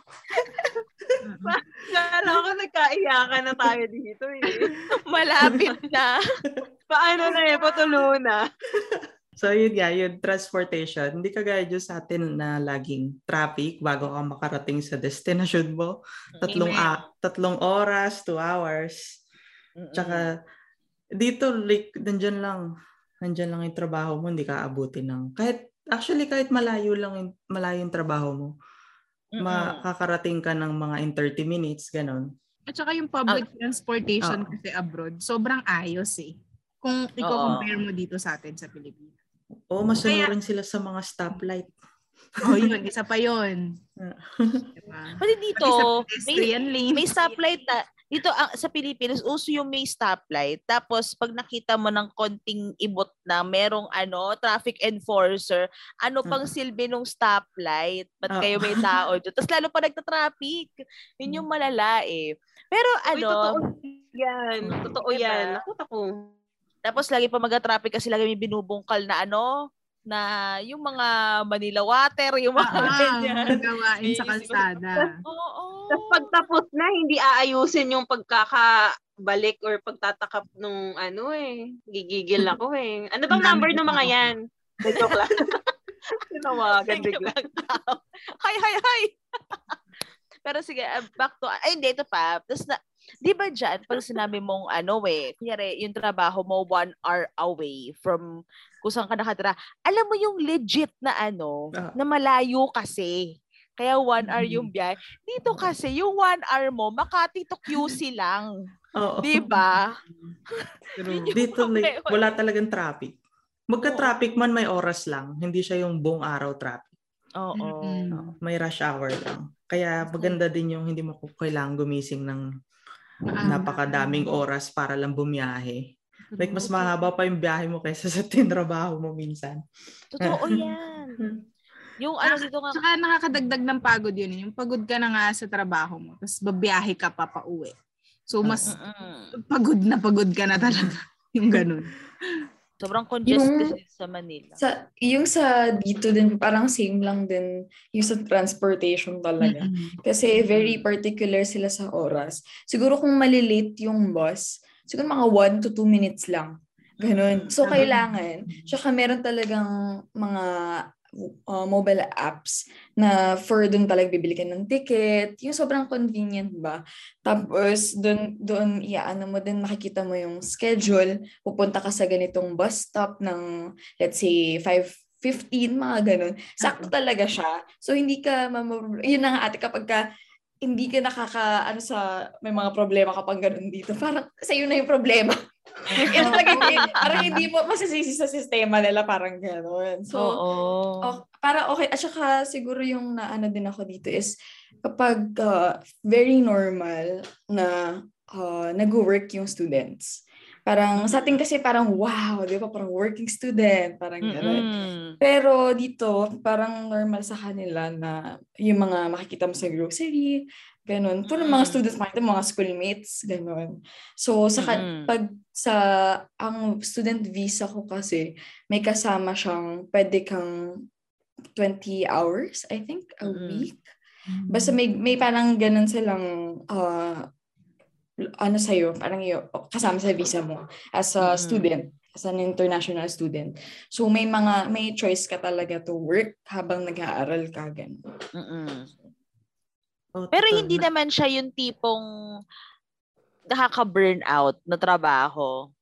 Kala ko nagkaiyakan na tayo dito eh. Malapit na. Paano na eh, patulo na. So yun nga, yun, transportation. Hindi kagaya dyan sa atin na laging traffic bago ka makarating sa destination mo. Tatlong, a- tatlong oras, two hours. Mm-mm. Tsaka, dito, like, nandyan lang. Nandyan lang yung trabaho mo, hindi ka abutin ng, kahit, actually, kahit malayo lang, yung, malayo yung trabaho mo, Mm-mm. makakarating ka ng mga in 30 minutes, ganon. At saka yung public Ah. transportation Oo. kasi abroad, sobrang ayos eh. Kung i-compare mo dito sa atin sa Pilipinas. Oo, masunurin sila sa mga stoplight. Oh, yun. Isa pa yun. Ah. diba? Pati dito, Pati sa may, lane. may stoplight na, dito ang, sa Pilipinas, uso yung may stoplight. Tapos, pag nakita mo ng konting ibot na merong ano, traffic enforcer, ano pang silbi nung stoplight? Ba't kayo may tao dyan? Tapos lalo pa nagta-traffic. Yun yung malala eh. Pero Uy, ano, totoo yan. Mm, Totoo diba? yan. Nakita ko. tapos lagi pa mag-traffic kasi lagi may binubungkal na ano, na yung mga Manila Water, yung mga Ah, ganyan. mga gawain sa kalsada. Oo. Tapos pag tapos na, hindi aayusin yung pagkakabalik or pagtatakap nung ano eh. Gigigil ako eh. Ano bang number ng mga yan? Joke lang. Tinawagan bigla. Hi, hi, hi! Pero sige, uh, back to, ay hindi, ito pa. Tapos na, di ba dyan, pag sinabi mong ano eh, kunyari, yung trabaho mo one hour away from kung saan ka nakatira, alam mo yung legit na ano, Ah. na malayo kasi. Kaya one hour yung biyahe. Dito kasi, yung one hour mo, Makati to QC lang. Oo. Di ba? Dito, like, wala talagang traffic. Magka-traffic man, may oras lang. Hindi siya yung buong araw traffic. Oo. Mm-mm. Oo, May rush hour lang. Kaya maganda din yung hindi mo kailangan gumising ng Ah. napakadaming oras para lang bumiyahe. Like, mas mahaba pa yung biyahe mo kaysa sa tinrabaho mo minsan. Totoo yan. Yung ano dito nga, Tsaka nakakadagdag ng pagod yun. Yung pagod ka na nga sa trabaho mo, tapos babiyahe ka pa pa uwi. So, mas mm-mm. pagod na pagod ka na talaga. Yung ganun. Sobrang congested Yung- sa Manila. Sa, yung sa dito din, parang same lang din yung sa transportation talaga. Mm-mm. Kasi very particular sila sa oras. Siguro kung malilate yung bus, siguro mga 1 to 2 minutes lang. Ganun. So, kailangan. Tsaka meron talagang mga uh, mobile apps na for doon talaga bibili ka ng ticket. Yung sobrang convenient ba? Tapos, doon, doon, iaano mo din, makikita mo yung schedule. Pupunta ka sa ganitong bus stop ng, let's say, 5.15, mga ganun. Sakto talaga siya. So, hindi ka, mamab- yun na nga ate, kapag ka, hindi ka nakaka, ano sa, may mga problema kapag ganun dito. Parang, sa'yo na yung problema. Ito talaga hindi, parang hindi mo masisisi sa sistema nila, parang gano'n. So, Oo. Oh, para okay. At saka siguro yung naano din ako dito is kapag uh, very normal na uh, nag-work yung students. Parang sa atin kasi parang wow, di ba? Parang working student, parang gano'n. Pero dito, parang normal sa kanila na yung mga makikita mo sa grocery, ganun. Puro mga Mm. students makikita, mo, mga schoolmates, ganun. So, sa, ka- Mm-mm. pag sa, ang student visa ko kasi, may kasama siyang, pwede kang 20 hours, I think, a week. Basta may, may parang ganun silang, uh, ano sa'yo, parang yung, kasama sa visa mo as a Mm-mm. student, as an international student. So may mga, may choice ka talaga to work habang nag-aaral ka, ganun. Mm-mm. Oh, Pero hindi na- naman siya yung tipong nakaka-burn out na trabaho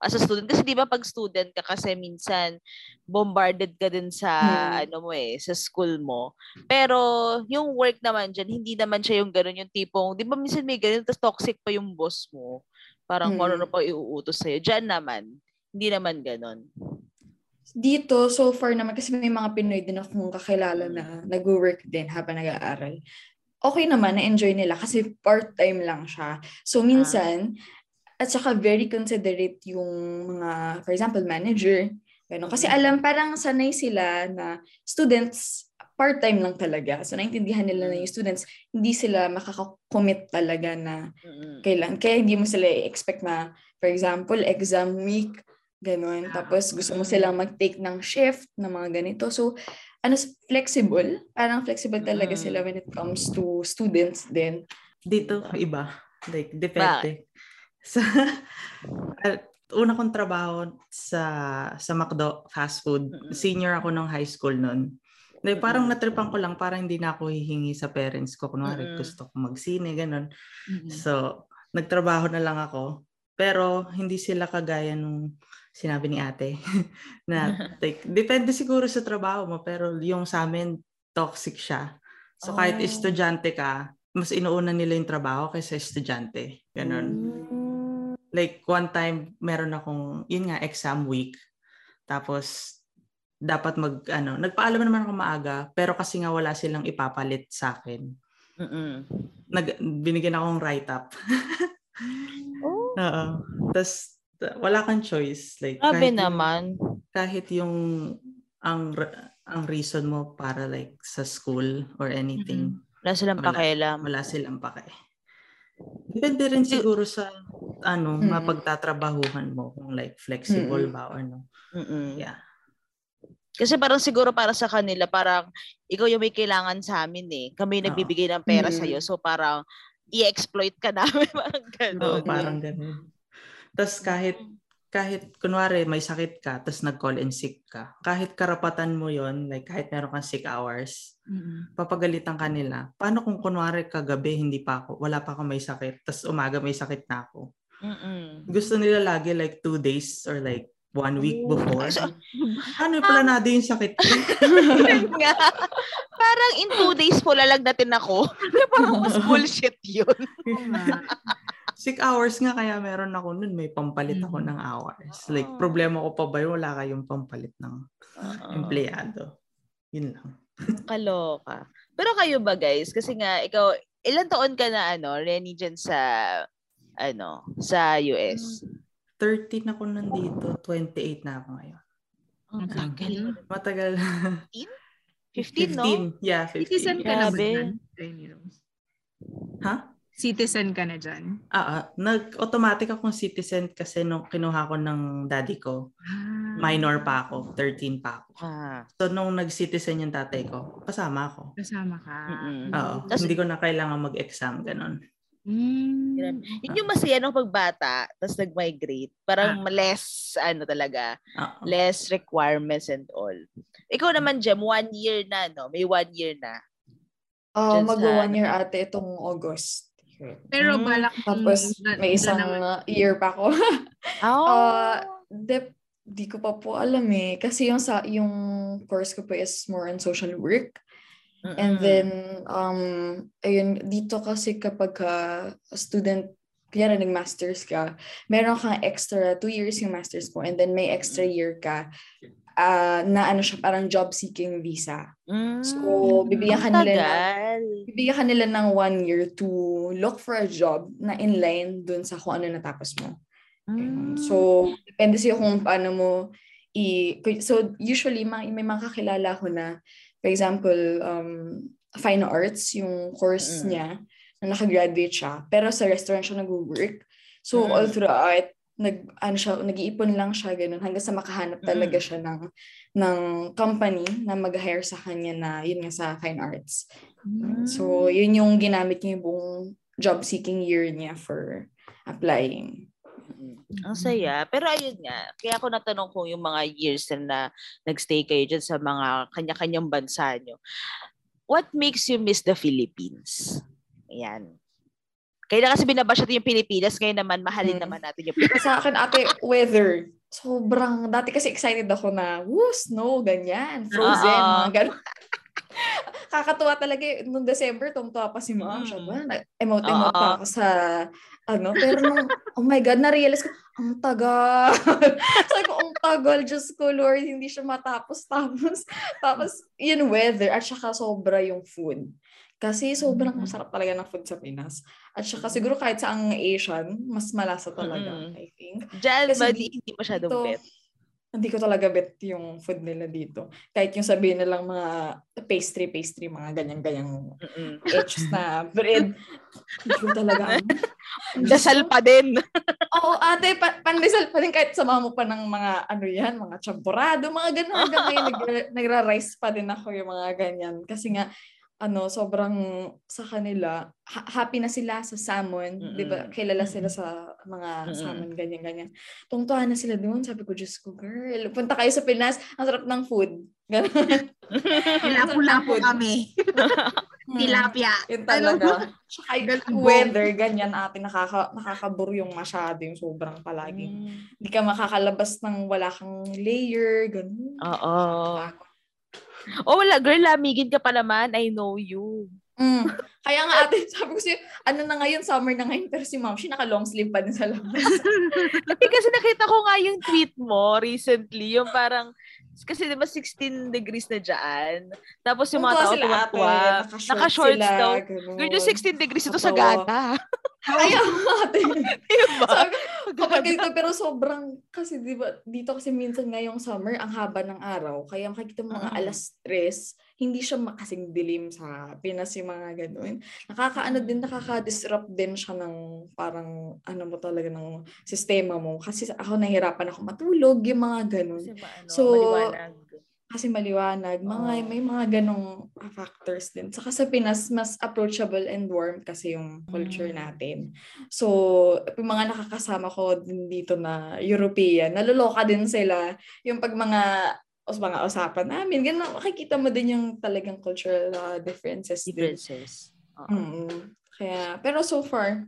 as a student. Kasi di ba pag student ka kasi minsan bombarded ka din sa Hmm. ano mo eh, sa school mo. Pero yung work naman dyan, hindi naman siya yung ganun yung tipong, di ba minsan may ganun, tapos toxic pa yung boss mo. Parang ano Hmm. pa iuutos sa'yo. Dyan naman, hindi naman ganun. Dito, so far naman, kasi may mga Pinoy din akong kakilala na nag-work din habang nag-aaral. Okay naman, na-enjoy nila kasi part-time lang siya. So minsan, at saka very considerate yung mga, for example, manager. Ganun. Kasi Mm. alam, parang sanay sila na students, part-time lang talaga. So naintindihan nila na yung students, hindi sila makakakommit talaga na Mm-mm. kailan. Kaya hindi mo sila i-expect na, for example, exam week, ganun. Tapos gusto mo silang mag-take ng shift, na mga ganito. So, ano, flexible. Parang flexible talaga sila when it comes to students din. Dito, iba. Like, depende. Sa, una kong trabaho sa sa McDo fast food. Senior ako nung high school noon. Like, parang natripan ko lang, parang hindi na ako hihingi sa parents ko. Kunwari, Mm-mm. gusto ko magsine, ganun. Mm-mm. So, nagtrabaho na lang ako. Pero, hindi sila kagaya nung sinabi ni ate. na, like, depende siguro sa trabaho mo. Pero yung sa amin, toxic siya. So, kahit Oh. estudyante ka, mas inuuna nila yung trabaho kaysa estudyante. Ganon. Like, one time, meron akong, yun nga, exam week. Tapos, dapat mag, ano, nagpaalam naman ako maaga, pero kasi nga wala silang ipapalit sa akin. Mm-mm. Nag, binigyan akong write-up. Oh, Oo. Tapos, wala kang choice. Like, grabe kahit yung- naman. kahit yung, ang, ang reason mo para like sa school or anything, Wala silang Wala. pakialam. wala silang pake. Depende rin siguro sa ano, Mm. mapagtatrabahuhan mo kung like flexible Mm. ba or no. Mm-mm. Yeah. Kasi parang siguro para sa kanila, parang ikaw yung may kailangan sa amin eh. Kami yung Oo. nagbibigay ng pera Mm. sa'yo. So parang i-exploit ka namin. parang Oo, gano'n. parang ganun. Tapos kahit kahit kunwari may sakit ka, tapos nag-call in sick ka, kahit karapatan mo yon like kahit meron kang sick hours, Mm-mm. papagalitan ka nila. Paano kung kunwari kagabi hindi pa ako, wala pa ako may sakit, tapos umaga may sakit na ako. Mm-mm. Gusto nila lagi like two days or like one week before. So, Ano yung planado yung sakit ko? Parang in two days po lalagnatin ako. parang mas bullshit yun. Sick hours nga kaya meron ako nun, may pampalit ako Mhm. ng hours. Like, Oh. problema ko pa ba yun? Wala kayong pampalit ng Oo. empleyado. Yun lang. Kaloka. Pero kayo ba guys? Kasi nga, ikaw, ilan taon ka na ano, Renny dyan sa, ano, sa US? 13 ako nandito, 28 na ako ngayon. Ang tagal. Matagal. 15, no? 15. Yeah, 15. Citizen ka na ba dyan? Citizen ka na dyan? Ah, ah. nag-automatic akong citizen kasi nung kinuha ko ng daddy ko, Ah. minor pa ako, 13 pa ako. Ah. So, nung nag-citizen yung tatay ko, kasama ako. Kasama ka. Mm-mm. Oo. Tas- hindi ko na kailangan mag-exam, ganun. Mm. Grabe. Yun yung masaya nung pagbata, tapos nag-migrate. Parang less, ano talaga, Oo. less requirements and all. Ikaw naman, Jem, one year na, no? May one year na. Uh, Dyan mag one year ate itong August. Pero Mm. balak Tapos na- may na isang uh, year pa ako. Oh. Uh, dep, di ko pa po alam eh. Kasi yung, sa, yung course ko po is more on social work. And then, um, ayun, dito kasi kapag ka student, kaya na nag-masters ka, meron kang extra, two years yung masters ko, and then may extra year ka, ah, na ano siya, parang job seeking visa. Mm. So, bibigyan ka nila ng, bibigyan ka nila ng one year to look for a job na in line dun sa kung ano natapos mo. Ganun. So, depende sa'yo kung paano mo i... So, usually, may, may mga kakilala ko na, for example, um, fine arts, yung course Mm. niya, na nakagraduate siya, pero sa restaurant siya nag-work. So, Mm. all throughout, nag, ano siya, nag-iipon lang siya, ganun, hanggang sa makahanap talaga Mm. siya ng, ng company na mag-hire sa kanya na, yun nga, sa fine arts. So, yun yung ginamit niya yung buong job seeking year niya for applying. Ang saya. Pero ayun nga, kaya ako natanong kung yung mga years na, na nagstay kayo dyan sa mga kanya-kanyang bansa nyo. What makes you miss the Philippines? Ayan. Kaya na kasi binabash natin yung Pilipinas, ngayon naman mahalin Mm. naman natin yung Pilipinas. Sa akin, ate, weather. Sobrang, dati kasi excited ako na, woo, snow, ganyan, frozen, Oo. mga ganun. Kakatuwa talaga, eh. nung December, tumtuwa pa si mom. Mm. Siya ba? Emote-emote pa ako sa, ano, pero nung, oh my God, na-realize ko, ang tagal. Sabi ko, ang tagal, Diyos ko, Lord, hindi siya matapos. Tapos, tapos, yun, weather, at saka sobra yung food. Kasi sobrang Mm. masarap talaga ng food sa Pinas. At saka siguro kahit sa ang Asian, mas malasa talaga, Mm-mm. I think. Diyan, Kasi di, hindi masyadong Dito, bet. Hindi ko talaga bet yung food nila dito. Kahit yung sabihin nilang mga pastry, pastry, mga ganyan-ganyang Mm-mm. etched na bread. Hindi ko talaga. Dasal pa din. Oo, ate, pa- pandesal pa din kahit samahan mo pa ng mga ano yan, mga champurado, mga ganun. Hanggang ngayon, nagra- nagra-rice pa din ako yung mga ganyan. Kasi nga, ano, sobrang sa kanila, ha- happy na sila sa salmon. Mm-mm. Di ba? Kilala sila sa mga salmon, ganyan-ganyan. Tungtuhan na sila doon. Sabi ko, Diyos ko, girl, punta kayo sa Pinas, ang sarap ng food. Ganun. Lapu-lapu kami. Hmm. Tilapia. Yun talaga. Tsaka yung weather, ganyan ate, nakaka, nakakaburyong masyado yung sobrang palagi. Mm. Hindi ka makakalabas ng wala kang layer, ganun. Oo. Oh, wala, girl, lamigin ka pa naman. I know you. Mm. Kaya nga ate, sabi ko sa'yo, ano na ngayon, summer na ngayon, pero si mom, siya naka long sleeve pa din sa labas. Hindi kasi nakita ko nga yung tweet mo recently, yung parang, kasi diba 16 degrees na dyan. Tapos yung mga tao tuwa-tuwa. Naka-shorts daw. Girl, yung 16 degrees ito sa. Kaya nga ate. diba? Sabi kapag ganito, pero sobrang, kasi di ba, dito kasi minsan ngayong summer, ang haba ng araw. Kaya makikita mo mga Mm. alas tres, hindi siya makasing dilim sa Pinas yung mga ganun. Nakakaano din, nakaka-disrupt din siya ng parang, ano mo talaga, ng sistema mo. Kasi ako nahirapan ako matulog, yung mga ganun. Ma- ano, So, maliwanag. Kasi maliwanag. Mga, Oo. may mga ganong factors din. Saka sa Pinas, mas approachable and warm kasi yung culture Mm. natin. So, yung mga nakakasama ko din dito na European, naluloka din sila. Yung pag mga os mga usapan namin, ganun, makikita mo din yung talagang cultural uh, differences. Differences. Oo. Mm. Kaya, pero so far,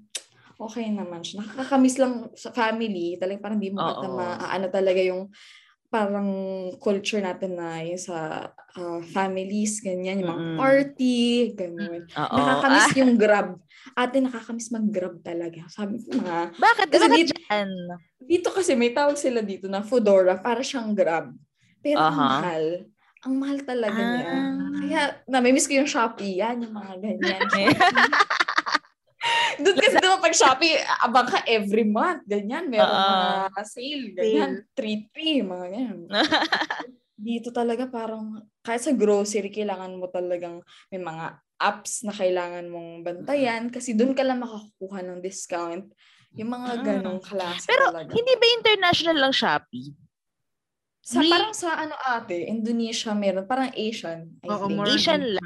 okay naman siya. Nakakamiss lang sa family. Talagang parang di mo ata Oo. ano talaga yung parang culture natin na yung sa ah, families, ganyan, yung mga Mm-mm. party, ganun. Oo. Nakakamiss Ah, yung grab. Ate, nakakamiss mag-grab talaga. Sabi ko mga, bakit? Kasi Bakit dito- dyan? dito kasi may tawag sila dito na Foodora, para siyang grab. Pero ang Aha. mahal. Ang mahal talaga niya. Ah. Kaya, namimiss ko yung Shopee. Yan, yung mga ganyan. Doon kasi doon pag Shopee, abang ka every month. Ganyan, meron Oo. mga sale. Ganyan, 3-3, mga ganyan. Dito talaga parang, kahit sa grocery, kailangan mo talagang may mga apps na kailangan mong bantayan kasi doon ka lang makakuha ng discount. Yung mga Mm. ganong klase Pero talaga. hindi ba international lang Shopee? Sa, May- parang sa ano ate, Indonesia meron, parang Asian, I Oo, think. Asian lang.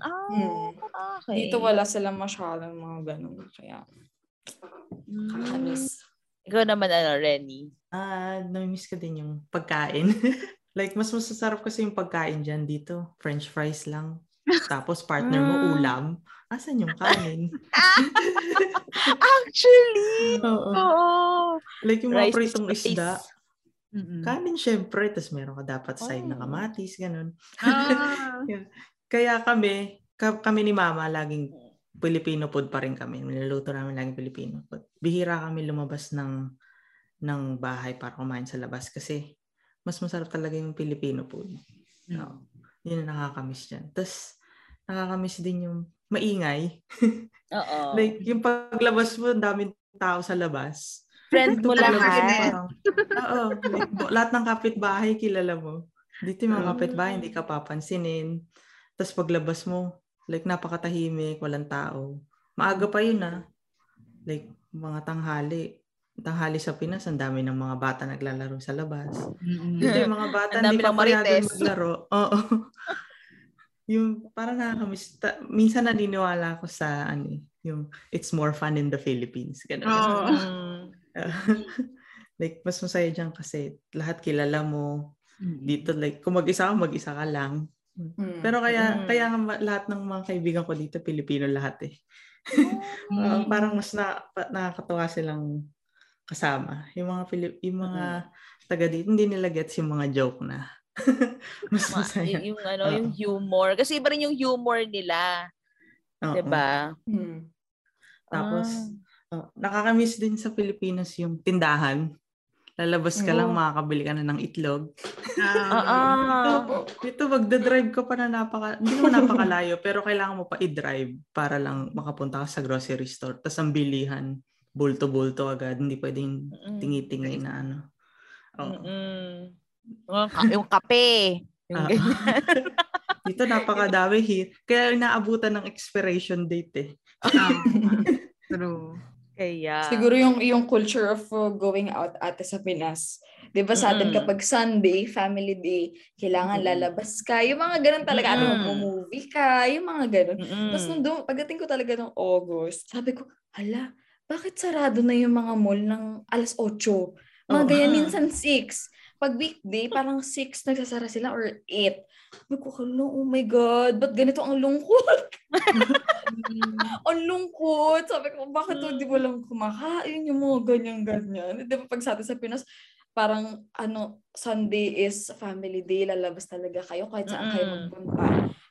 Ah, Hmm. Okay. Dito wala silang masyadong mga ganun. Kaya, Mm. kakamiss. Ikaw naman, ano, Renny? Ah, namimiss ko din yung pagkain. like, mas masasarap kasi yung pagkain dyan dito. French fries lang. Tapos partner mo Ah. ulam. Asan yung kanin? Actually! Oo. Oo. Like yung mga Rice pritong is isda. Mm-mm. Kanin syempre. Tapos meron ka dapat side na Oh. kamatis. Ganun. Ah, Kaya kami, ka- kami ni mama, laging Filipino food pa rin kami. Niluluto namin laging Filipino food. Bihira kami lumabas ng ng bahay para kumain sa labas kasi mas masarap talaga yung Filipino food. No. Yun ang nakakamiss dyan. Tapos, nakakamiss din yung maingay. Oo. Like, yung paglabas mo, ang daming tao sa labas. Friend mo lahat. Oo. like, lahat ng kapitbahay kilala mo. Dito yung mga Mm. kapitbahay, hindi ka papansinin. Tapos paglabas mo, like napakatahimik, walang tao. Maaga pa yun ah. Like mga tanghali. Tanghali sa Pinas, ang dami ng mga bata naglalaro sa labas. Dito yung mga bata, hindi pa marites. maglaro. Oo. yung parang nakakamiss. Ta- minsan naniniwala ako sa ano yung it's more fun in the Philippines. Ganun. Mm. like, mas masaya dyan kasi lahat kilala mo. Mm. Dito, like, kung mag-isa ka, mag-isa ka lang. Mm. Pero kaya, Mm. kaya nga lahat ng mga kaibigan ko dito, Pilipino lahat eh. Mm. Uh, parang mas na, nakakatuwa silang kasama. Yung mga Pilip, yung mga taga dito, hindi nila gets yung mga joke na. mas Ma- masaya. yung, yung ano, Oo. yung humor. Kasi iba rin yung humor nila. Oo. 'di ba? Mm. Tapos, Ah. oh, nakakamiss din sa Pilipinas yung tindahan. Lalabas ka lang, Oo. makakabili ka na ng itlog. Ah, Ah, ah. Dito, magda-drive ka pa na napaka, hindi naman napakalayo, pero kailangan mo pa i-drive para lang makapunta ka sa grocery store. Tapos ang bilihan, bulto-bulto agad. Hindi pwedeng tingi-tingi na ano. Oo. Mm-mm. Yung, ka- yung kape. Yung Ah. ganyan. Dito napakadami. Kaya inaabutan ng expiration date eh. ah. True. Kaya. Siguro yung yung culture of uh, going out ate sa Pinas. 'Di ba sa atin Mm-mm. kapag Sunday, family day, kailangan lalabas ka. Yung mga ganun talaga, ate, Mm-mm. mag-movie ka, yung mga ganun. Mm-mm. Tapos nung dum- pagdating ko talaga ng August, sabi ko, hala, bakit sarado na yung mga mall ng alas 8? Mga Oo. ganyan, minsan 6. Pag weekday, parang 6 nagsasara sila or 8. Sabi ko, oh my God, ba't ganito ang lungkot? ang lungkot. Sabi ko, bakit Mm. hindi mo lang kumakain yung mga ganyan-ganyan? Di ba pag sa atin sa Pinas, parang ano, Sunday is family day, lalabas talaga kayo kahit saan kayo Mm-mm. magpunta.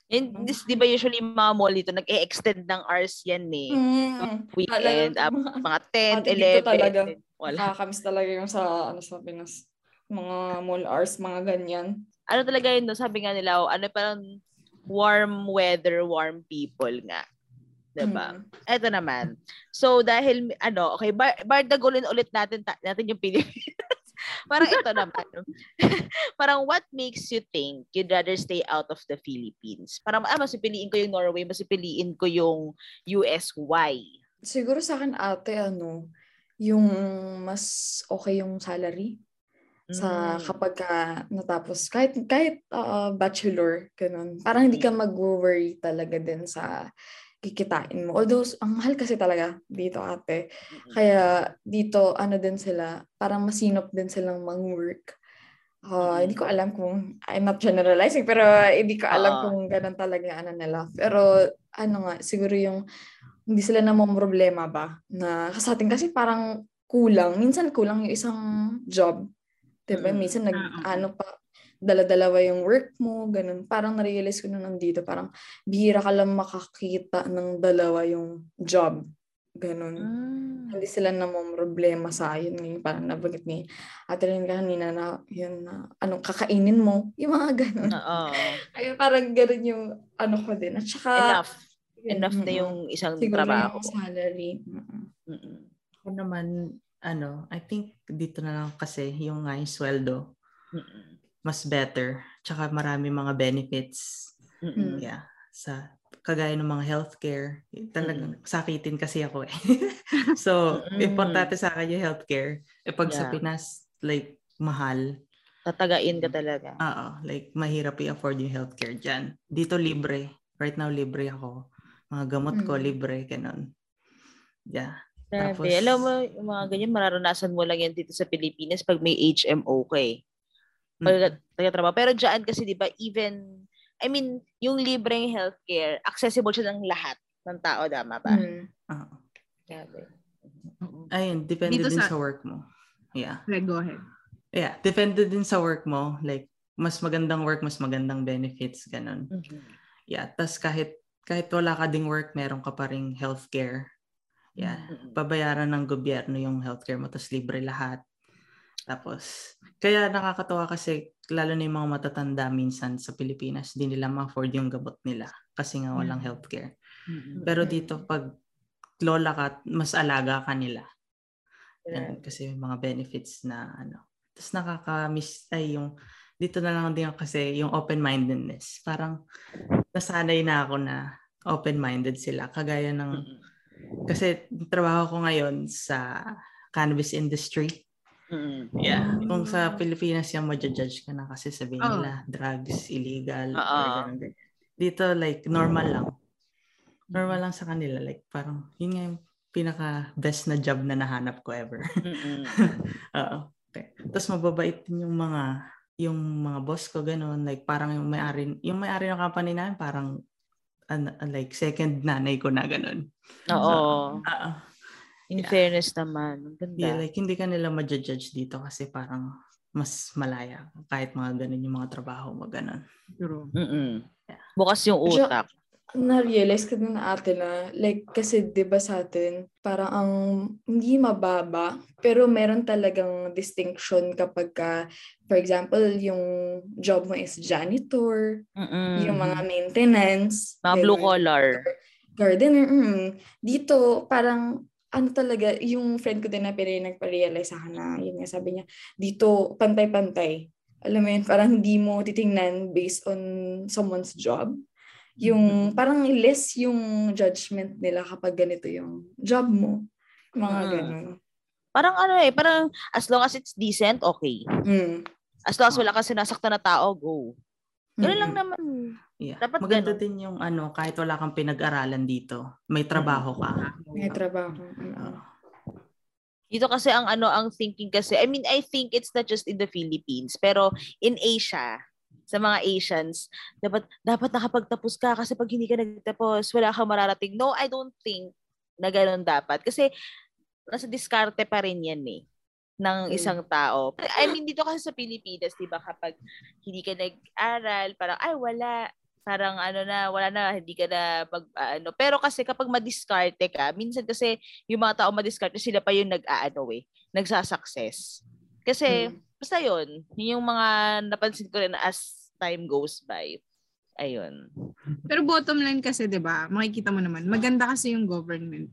Yun, dis- di ba usually mga mall dito, nag-e-extend ng hours yan eh. Mm. Weekend, up, mga 10, Ate, dito 11. talaga. Wala. Nakakamiss talaga yung sa, ano sa Pinas. Mga mall hours, mga ganyan. Ano talaga yun, no? sabi nga nila, oh, ano parang warm weather, warm people nga. Diba? Mm. Eto naman. So, dahil, ano, okay, bar, bardagulin ulit natin, ta- natin yung Pilipinas. parang ito naman. parang what makes you think you'd rather stay out of the Philippines? Parang, ah, mas pipiliin ko yung Norway, mas pipiliin ko yung US. Why? Siguro sa akin ate, ano, yung mas okay yung salary sa Mm. kapag ka natapos kahit kahit uh, bachelor ganun. Parang hindi ka mag-worry talaga din sa kikitain mo. Although ang mahal kasi talaga dito ate. Kaya dito ano din sila parang masinop din silang mag-work. Ah, hindi ko alam kung I'm not generalizing pero hindi ko alam Ah. kung ganun talaga ano nila. Pero ano nga siguro yung hindi sila namang problema ba? Na sa atin kasi parang kulang minsan kulang yung isang job Diba? Mm. Minsan nag, Ah, oo. ano pa, dala-dalawa yung work mo, ganun. Parang narealize ko na nandito, parang bihira ka lang makakita ng dalawa yung job. Ganun. Mm. Hindi sila namang problema sa yun. Ngayon, parang nabanggit ni Ate Lynn kanina na, yun na, anong kakainin mo? Yung mga ganun. Oo. Ay, parang ganun yung ano ko din. At saka, Enough. yun, Enough na mm-mm. yung isang Siguro trabaho. yung salary. Mm-mm. Ako naman, ano, I think dito na lang kasi yung nga yung sweldo, Mm-mm. mas better. Tsaka marami mga benefits. Mm-mm. Yeah. Sa kagaya ng mga healthcare, talagang sakitin kasi ako eh. so, Mm. importante sa akin yung healthcare. E pag sa Yeah. Pinas, like, mahal. Tatagain ka talaga. Oo, like, mahirap i-afford yung healthcare dyan. Dito, libre. Right now, libre ako. Mga gamot ko, Mm. libre, ganun. Yeah. Grabe. Tapos- Alam mo, yung mga ganyan, mararanasan mo lang yan dito sa Pilipinas pag may HMO ka eh. Pag taga-trabaho. Pero dyan kasi, di ba, even, I mean, yung libreng healthcare, accessible siya ng lahat ng tao, tama ba? Mm. Oo. Grabe. Ayun, depende Dito din sa- sa work mo. Yeah. Okay, go ahead. Yeah, depende din sa work mo. Like, mas magandang work, mas magandang benefits, ganun. Mhm. Yeah, tas kahit kahit wala ka ding work, meron ka pa ring healthcare. Yeah, Mm-mm. babayaran ng gobyerno yung healthcare mo, tas libre lahat. Tapos, kaya nakakatawa kasi lalo na yung mga matatanda minsan sa Pilipinas, di nila ma-afford yung gamot nila kasi nga walang Mm. healthcare. Mm-mm. Pero dito, pag lola ka, mas alaga ka nila. Ganun, kasi yung mga benefits na ano. Tapos nakaka-miss, ay yung, dito na lang din kasi yung open-mindedness. Parang nasanay na ako na open-minded sila. Kagaya ng, kasi trabaho ko ngayon sa cannabis industry. Mm-mm. Yeah. Kung sa Pilipinas yung ma-judge ka na kasi sabihin Oo. nila, drugs, illegal. Ganun. Dito, like, normal lang. Normal lang sa kanila. Like, parang, yun nga yung pinaka-best na job na nahanap ko ever. Mm-mm. Oo. Okay. Tapos mababait din yung mga yung mga boss ko ganun like parang yung may-ari yung may-ari ng company namin parang an- like second nanay ko na ganun. Oo. Oo. In Yeah. fairness naman. Ang ganda. Yeah, like hindi ka nila ma-judge dito kasi parang mas malaya kahit mga ganun yung mga trabaho mo ganun. True. Mm-mm. Yeah. Bukas yung utak. Na-realize ko din na ate na, like, kasi di ba sa atin, parang ang hindi mababa, pero meron talagang distinction kapag ka, for example, yung job mo is janitor, Mm-mm. yung mga maintenance, Mga blue collar. gardener, mm. Dito, parang, ano talaga, yung friend ko din na pinay nagpa-realize sa akin na, yun nga sabi niya, dito, pantay-pantay. Alam mo yun, parang hindi mo titingnan based on someone's job. Yung, parang less yung judgment nila kapag ganito yung job mo. Mga Mm. ganun. Parang ano eh, parang as long as it's decent, okay. Mm. As long as wala kang sinasaktan na tao, go. Ganun lang Mm-mm. naman. Yeah. Dapat Maganda ganun. din yung ano kahit wala kang pinag-aralan dito, may trabaho ka. May trabaho. Mm. Oo. Dito kasi ang ano ang thinking kasi, I mean, I think it's not just in the Philippines, pero in Asia, sa mga Asians, dapat dapat nakapagtapos ka kasi pag hindi ka nagtapos, wala kang mararating. No, I don't think na ganun dapat. Kasi nasa diskarte pa rin yan eh ng Mm. isang tao. I mean, dito kasi sa Pilipinas, di ba, kapag hindi ka nag-aral, parang, ay, wala. Parang ano na, wala na, hindi ka na mag, ano. Pero kasi kapag madiskarte ka, minsan kasi yung mga tao madiskarte, sila pa yung nag-aano eh, nagsasucess. Kasi, Mm. basta yun, yun yung mga napansin ko rin as time goes by. Ayun. Pero bottom line kasi, di ba, makikita mo naman, maganda kasi yung government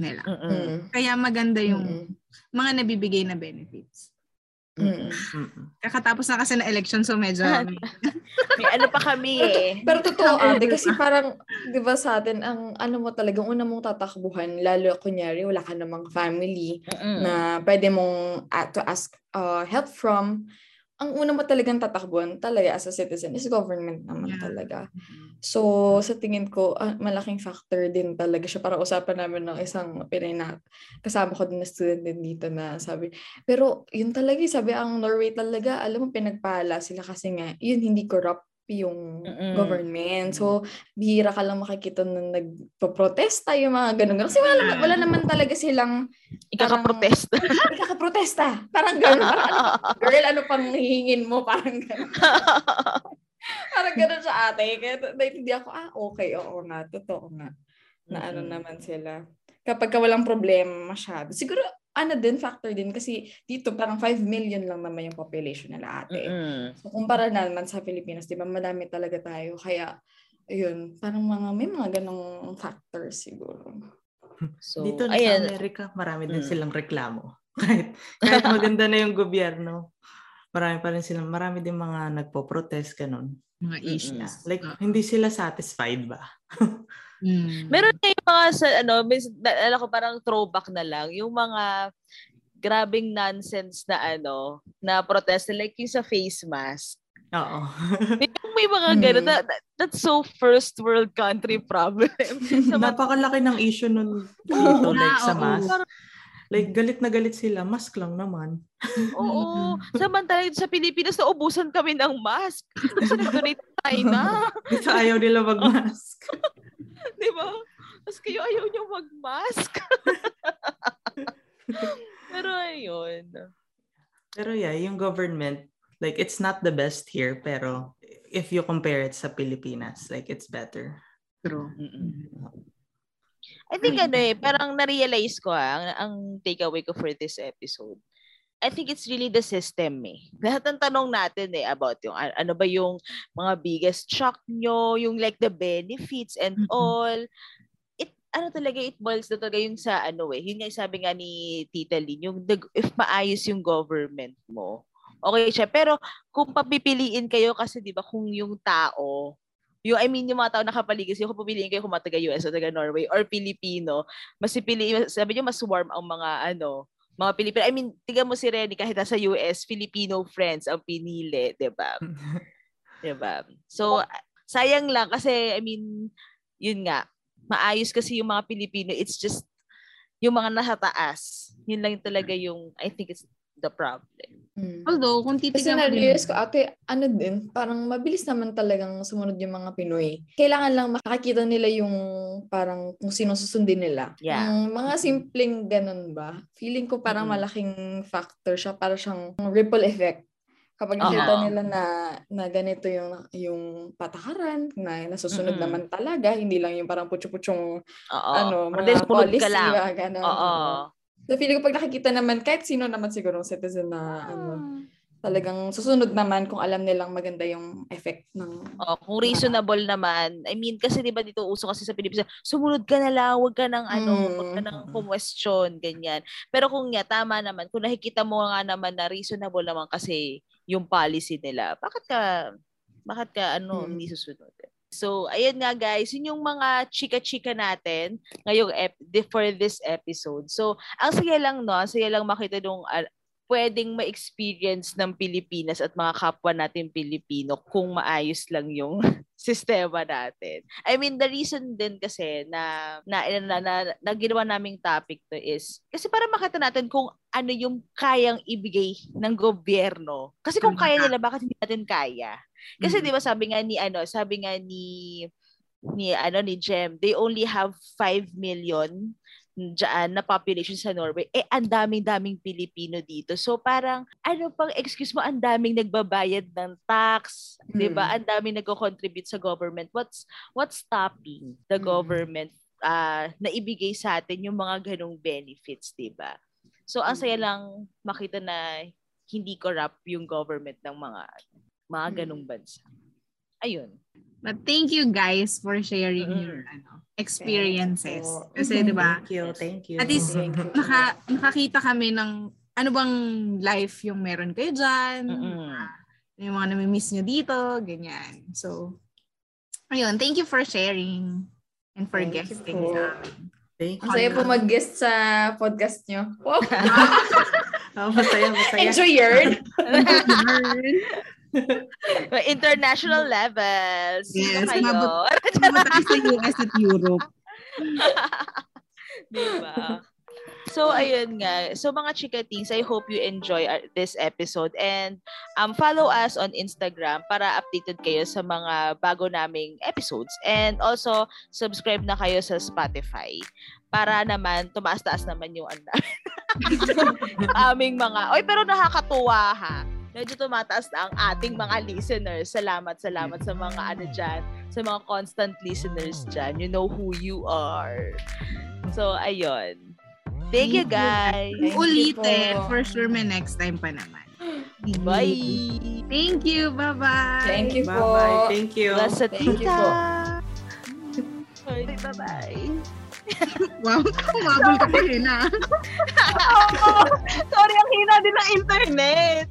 nila. Mm-mm. Mm. Kaya maganda yung Mm. mga nabibigay na benefits. Mm. Mm-mm. Kakatapos na kasi na election, so medyo may- ano pa kami eh. Pero totoo Ang ate, over kasi parang, di ba sa atin, ang ano mo talagang una mong tatakbuhan, lalo kunyari, wala ka namang family Mm-mm. na pwede mong uh, to ask uh, help from, ang una mo talagang tatakbuhan talaga as a citizen is government naman Yeah. talaga. So, sa tingin ko, ah, malaking factor din talaga siya. Para usapan namin ng isang Pinay na kasama ko din na student din dito na sabi, pero yun talaga, eh, sabi ang Norway talaga, alam mo, pinagpala sila kasi nga, yun hindi corrupt yung Mm-mm. government. So, bihira ka lang makikita na nagpo-protesta yung mga ganun. Kasi wala, naman, wala naman talaga silang Ikakaprotesta. ikakaprotesta. Parang gano'n. Parang, ano, girl, ano pang hihingin mo? Parang gano'n. Parang gano'n sa ate. Kaya t- naiintindihan ko, ah, okay, oo nga, totoo nga. Na ano Mm-mm. naman sila. Kapag ka walang problema masyado. Siguro, ano din, factor din. Kasi dito, parang 5 million lang naman yung population nila ate. Mm-mm. So, kumpara naman sa Pilipinas, di ba, madami talaga tayo. Kaya, ayun, parang mga, may mga ganong factors siguro. So, Dito na ayan. sa Amerika, marami din Mm. silang reklamo. kahit, kahit maganda na yung gobyerno, marami pa rin silang, marami din mga nagpo-protest, ganun. mga issues. Like, Ah. hindi sila satisfied ba? Mm. Meron na yung mga sa ano, mis, alam ko parang throwback na lang, yung mga grabing nonsense na ano, na protest like yung sa face mask. Oo. Yung may mga ganun, Mm. that, that- that's so first world country problem. sa mga Napakalaki ng issue nun dito, Oo, like sa oo. mask. Parang- Like, galit na galit sila. Mask lang naman. Oo. Samantala sa Pilipinas, naubusan kami ng mask. Kasi nag-donate tayo na. Dito ayaw nila mag-mask. Di ba? Tapos kayo ayaw nyo mag-mask. Pero ayun. Pero yeah, yung government, like, it's not the best here, pero if you compare it sa Pilipinas, like, it's better. True. I think ano eh, parang na-realize ko ah, ang, ang takeaway ko for this episode. I think it's really the system eh. Lahat ng tanong natin eh about yung ano ba yung mga biggest shock nyo, yung like the benefits and all. It ano talaga, it boils na talaga yung sa ano eh. Yun nga yung sabi nga ni Tita Lynn, yung the, if maayos yung government mo, okay siya. Pero kung papipiliin kayo kasi 'di ba kung yung tao yung I mean yung mga tao nakapaligid sa'yo, kung pipiliin kayo kung mga taga US o taga Norway or Pilipino, mas pipiliin, sabi niyo mas warm ang mga ano, mga Pilipino. I mean, tiga mo si Renny kahit nasa US, Filipino friends ang pinili, 'di ba? 'Di ba? So sayang lang kasi I mean, yun nga, maayos kasi yung mga Pilipino. It's just yung mga nasa taas. Yun lang talaga yung I think it's the problem. Mm. Although, kung Kasi titignan mo na-realize ko, ate, ano din, parang mabilis naman talagang sumunod yung mga Pinoy. Kailangan lang makakita nila yung parang kung sino susundin nila. Yeah. Yung mga simpleng ganun ba? Feeling ko parang Mm-mm. malaking factor siya, para siyang ripple effect. Kapag nakita Oo. nila na, na ganito yung, yung patakaran, na nasusunod Mm-mm. naman talaga, hindi lang yung parang putyo-putyong Oo. ano, mga policy, ka lang. ganun. Oo. So, feeling ko pag nakikita naman, kahit sino naman siguro citizen na ano, talagang susunod naman kung alam nilang maganda yung effect ng Oh, kung reasonable naman. I mean, kasi 'di ba dito uso kasi sa Pilipinas, sumunod ka na lang, wag ka nang ano, Mm. wag ka nang question, ganyan. Pero kung nga tama naman, kung nakikita mo nga naman na reasonable naman kasi yung policy nila, bakit ka bakit ka ano Mm. hindi susunod? So, ayan nga guys, yun yung mga chika-chika natin ngayong ep- for this episode. So, ang saya lang no, ang saya lang makita nung ah, pwedeng ma-experience ng Pilipinas at mga kapwa natin Pilipino kung maayos lang yung sistema natin. I mean, the reason din kasi na na, na, na, na ginawa naming topic to is kasi para makita natin kung ano yung kayang ibigay ng gobyerno. Kasi kung kaya nila, bakit hindi natin kaya? Kasi Mhm. 'di ba sabi nga ni ano, sabi nga ni ni ano ni Jem, they only have 5 million dyan na population sa Norway, eh ang daming-daming Pilipino dito. So parang ano pang excuse mo, ang daming nagbabayad ng tax, 'di ba? Mm. Ang daming nagko-contribute sa government. What's what's stopping the Mm. government ah na ibigay sa atin yung mga ganong benefits, 'di ba? So ang saya Mm. lang makita na hindi corrupt yung government ng mga mga Mm. ganong bansa. Ayun. But thank you guys for sharing your ano, experiences. Kasi 'di ba? Thank you, thank you. At least, Thank you. naka, nakakita kami ng ano bang life yung meron kayo dyan. Mm-mm. Yung mga nami-miss nyo dito, ganyan. So, ayun, thank you for sharing and for Thank guesting sa amin. Thank Ang you. saya po mag-guest sa podcast nyo. Wow. Oh, masaya, masaya. Enjoy yun. International levels. Yes, umabot- Pumunta tayo sa US at Europe. diba? So, ayun nga. So, mga chikatings, I hope you enjoy our- this episode and um, follow us on Instagram para updated kayo sa mga bago naming episodes. And also, subscribe na kayo sa Spotify para naman tumaas-taas naman yung ano, aming mga... Oy, pero nakakatuwa ha. Medyo tumataas na ang ating mga listeners. Salamat, salamat sa mga ano dyan, sa mga constant listeners dyan. You know who you are. So, ayun. Thank you, guys. Thank you Ulitin. po. For sure, may next time pa naman. Bye. Thank you. Bye-bye. Thank you po. Bye-bye. Thank you. Bless Thank you po. Bye, bye-bye. Wow, umabol ka pa rin ah. Oo. Sorry, ang hina din ng internet.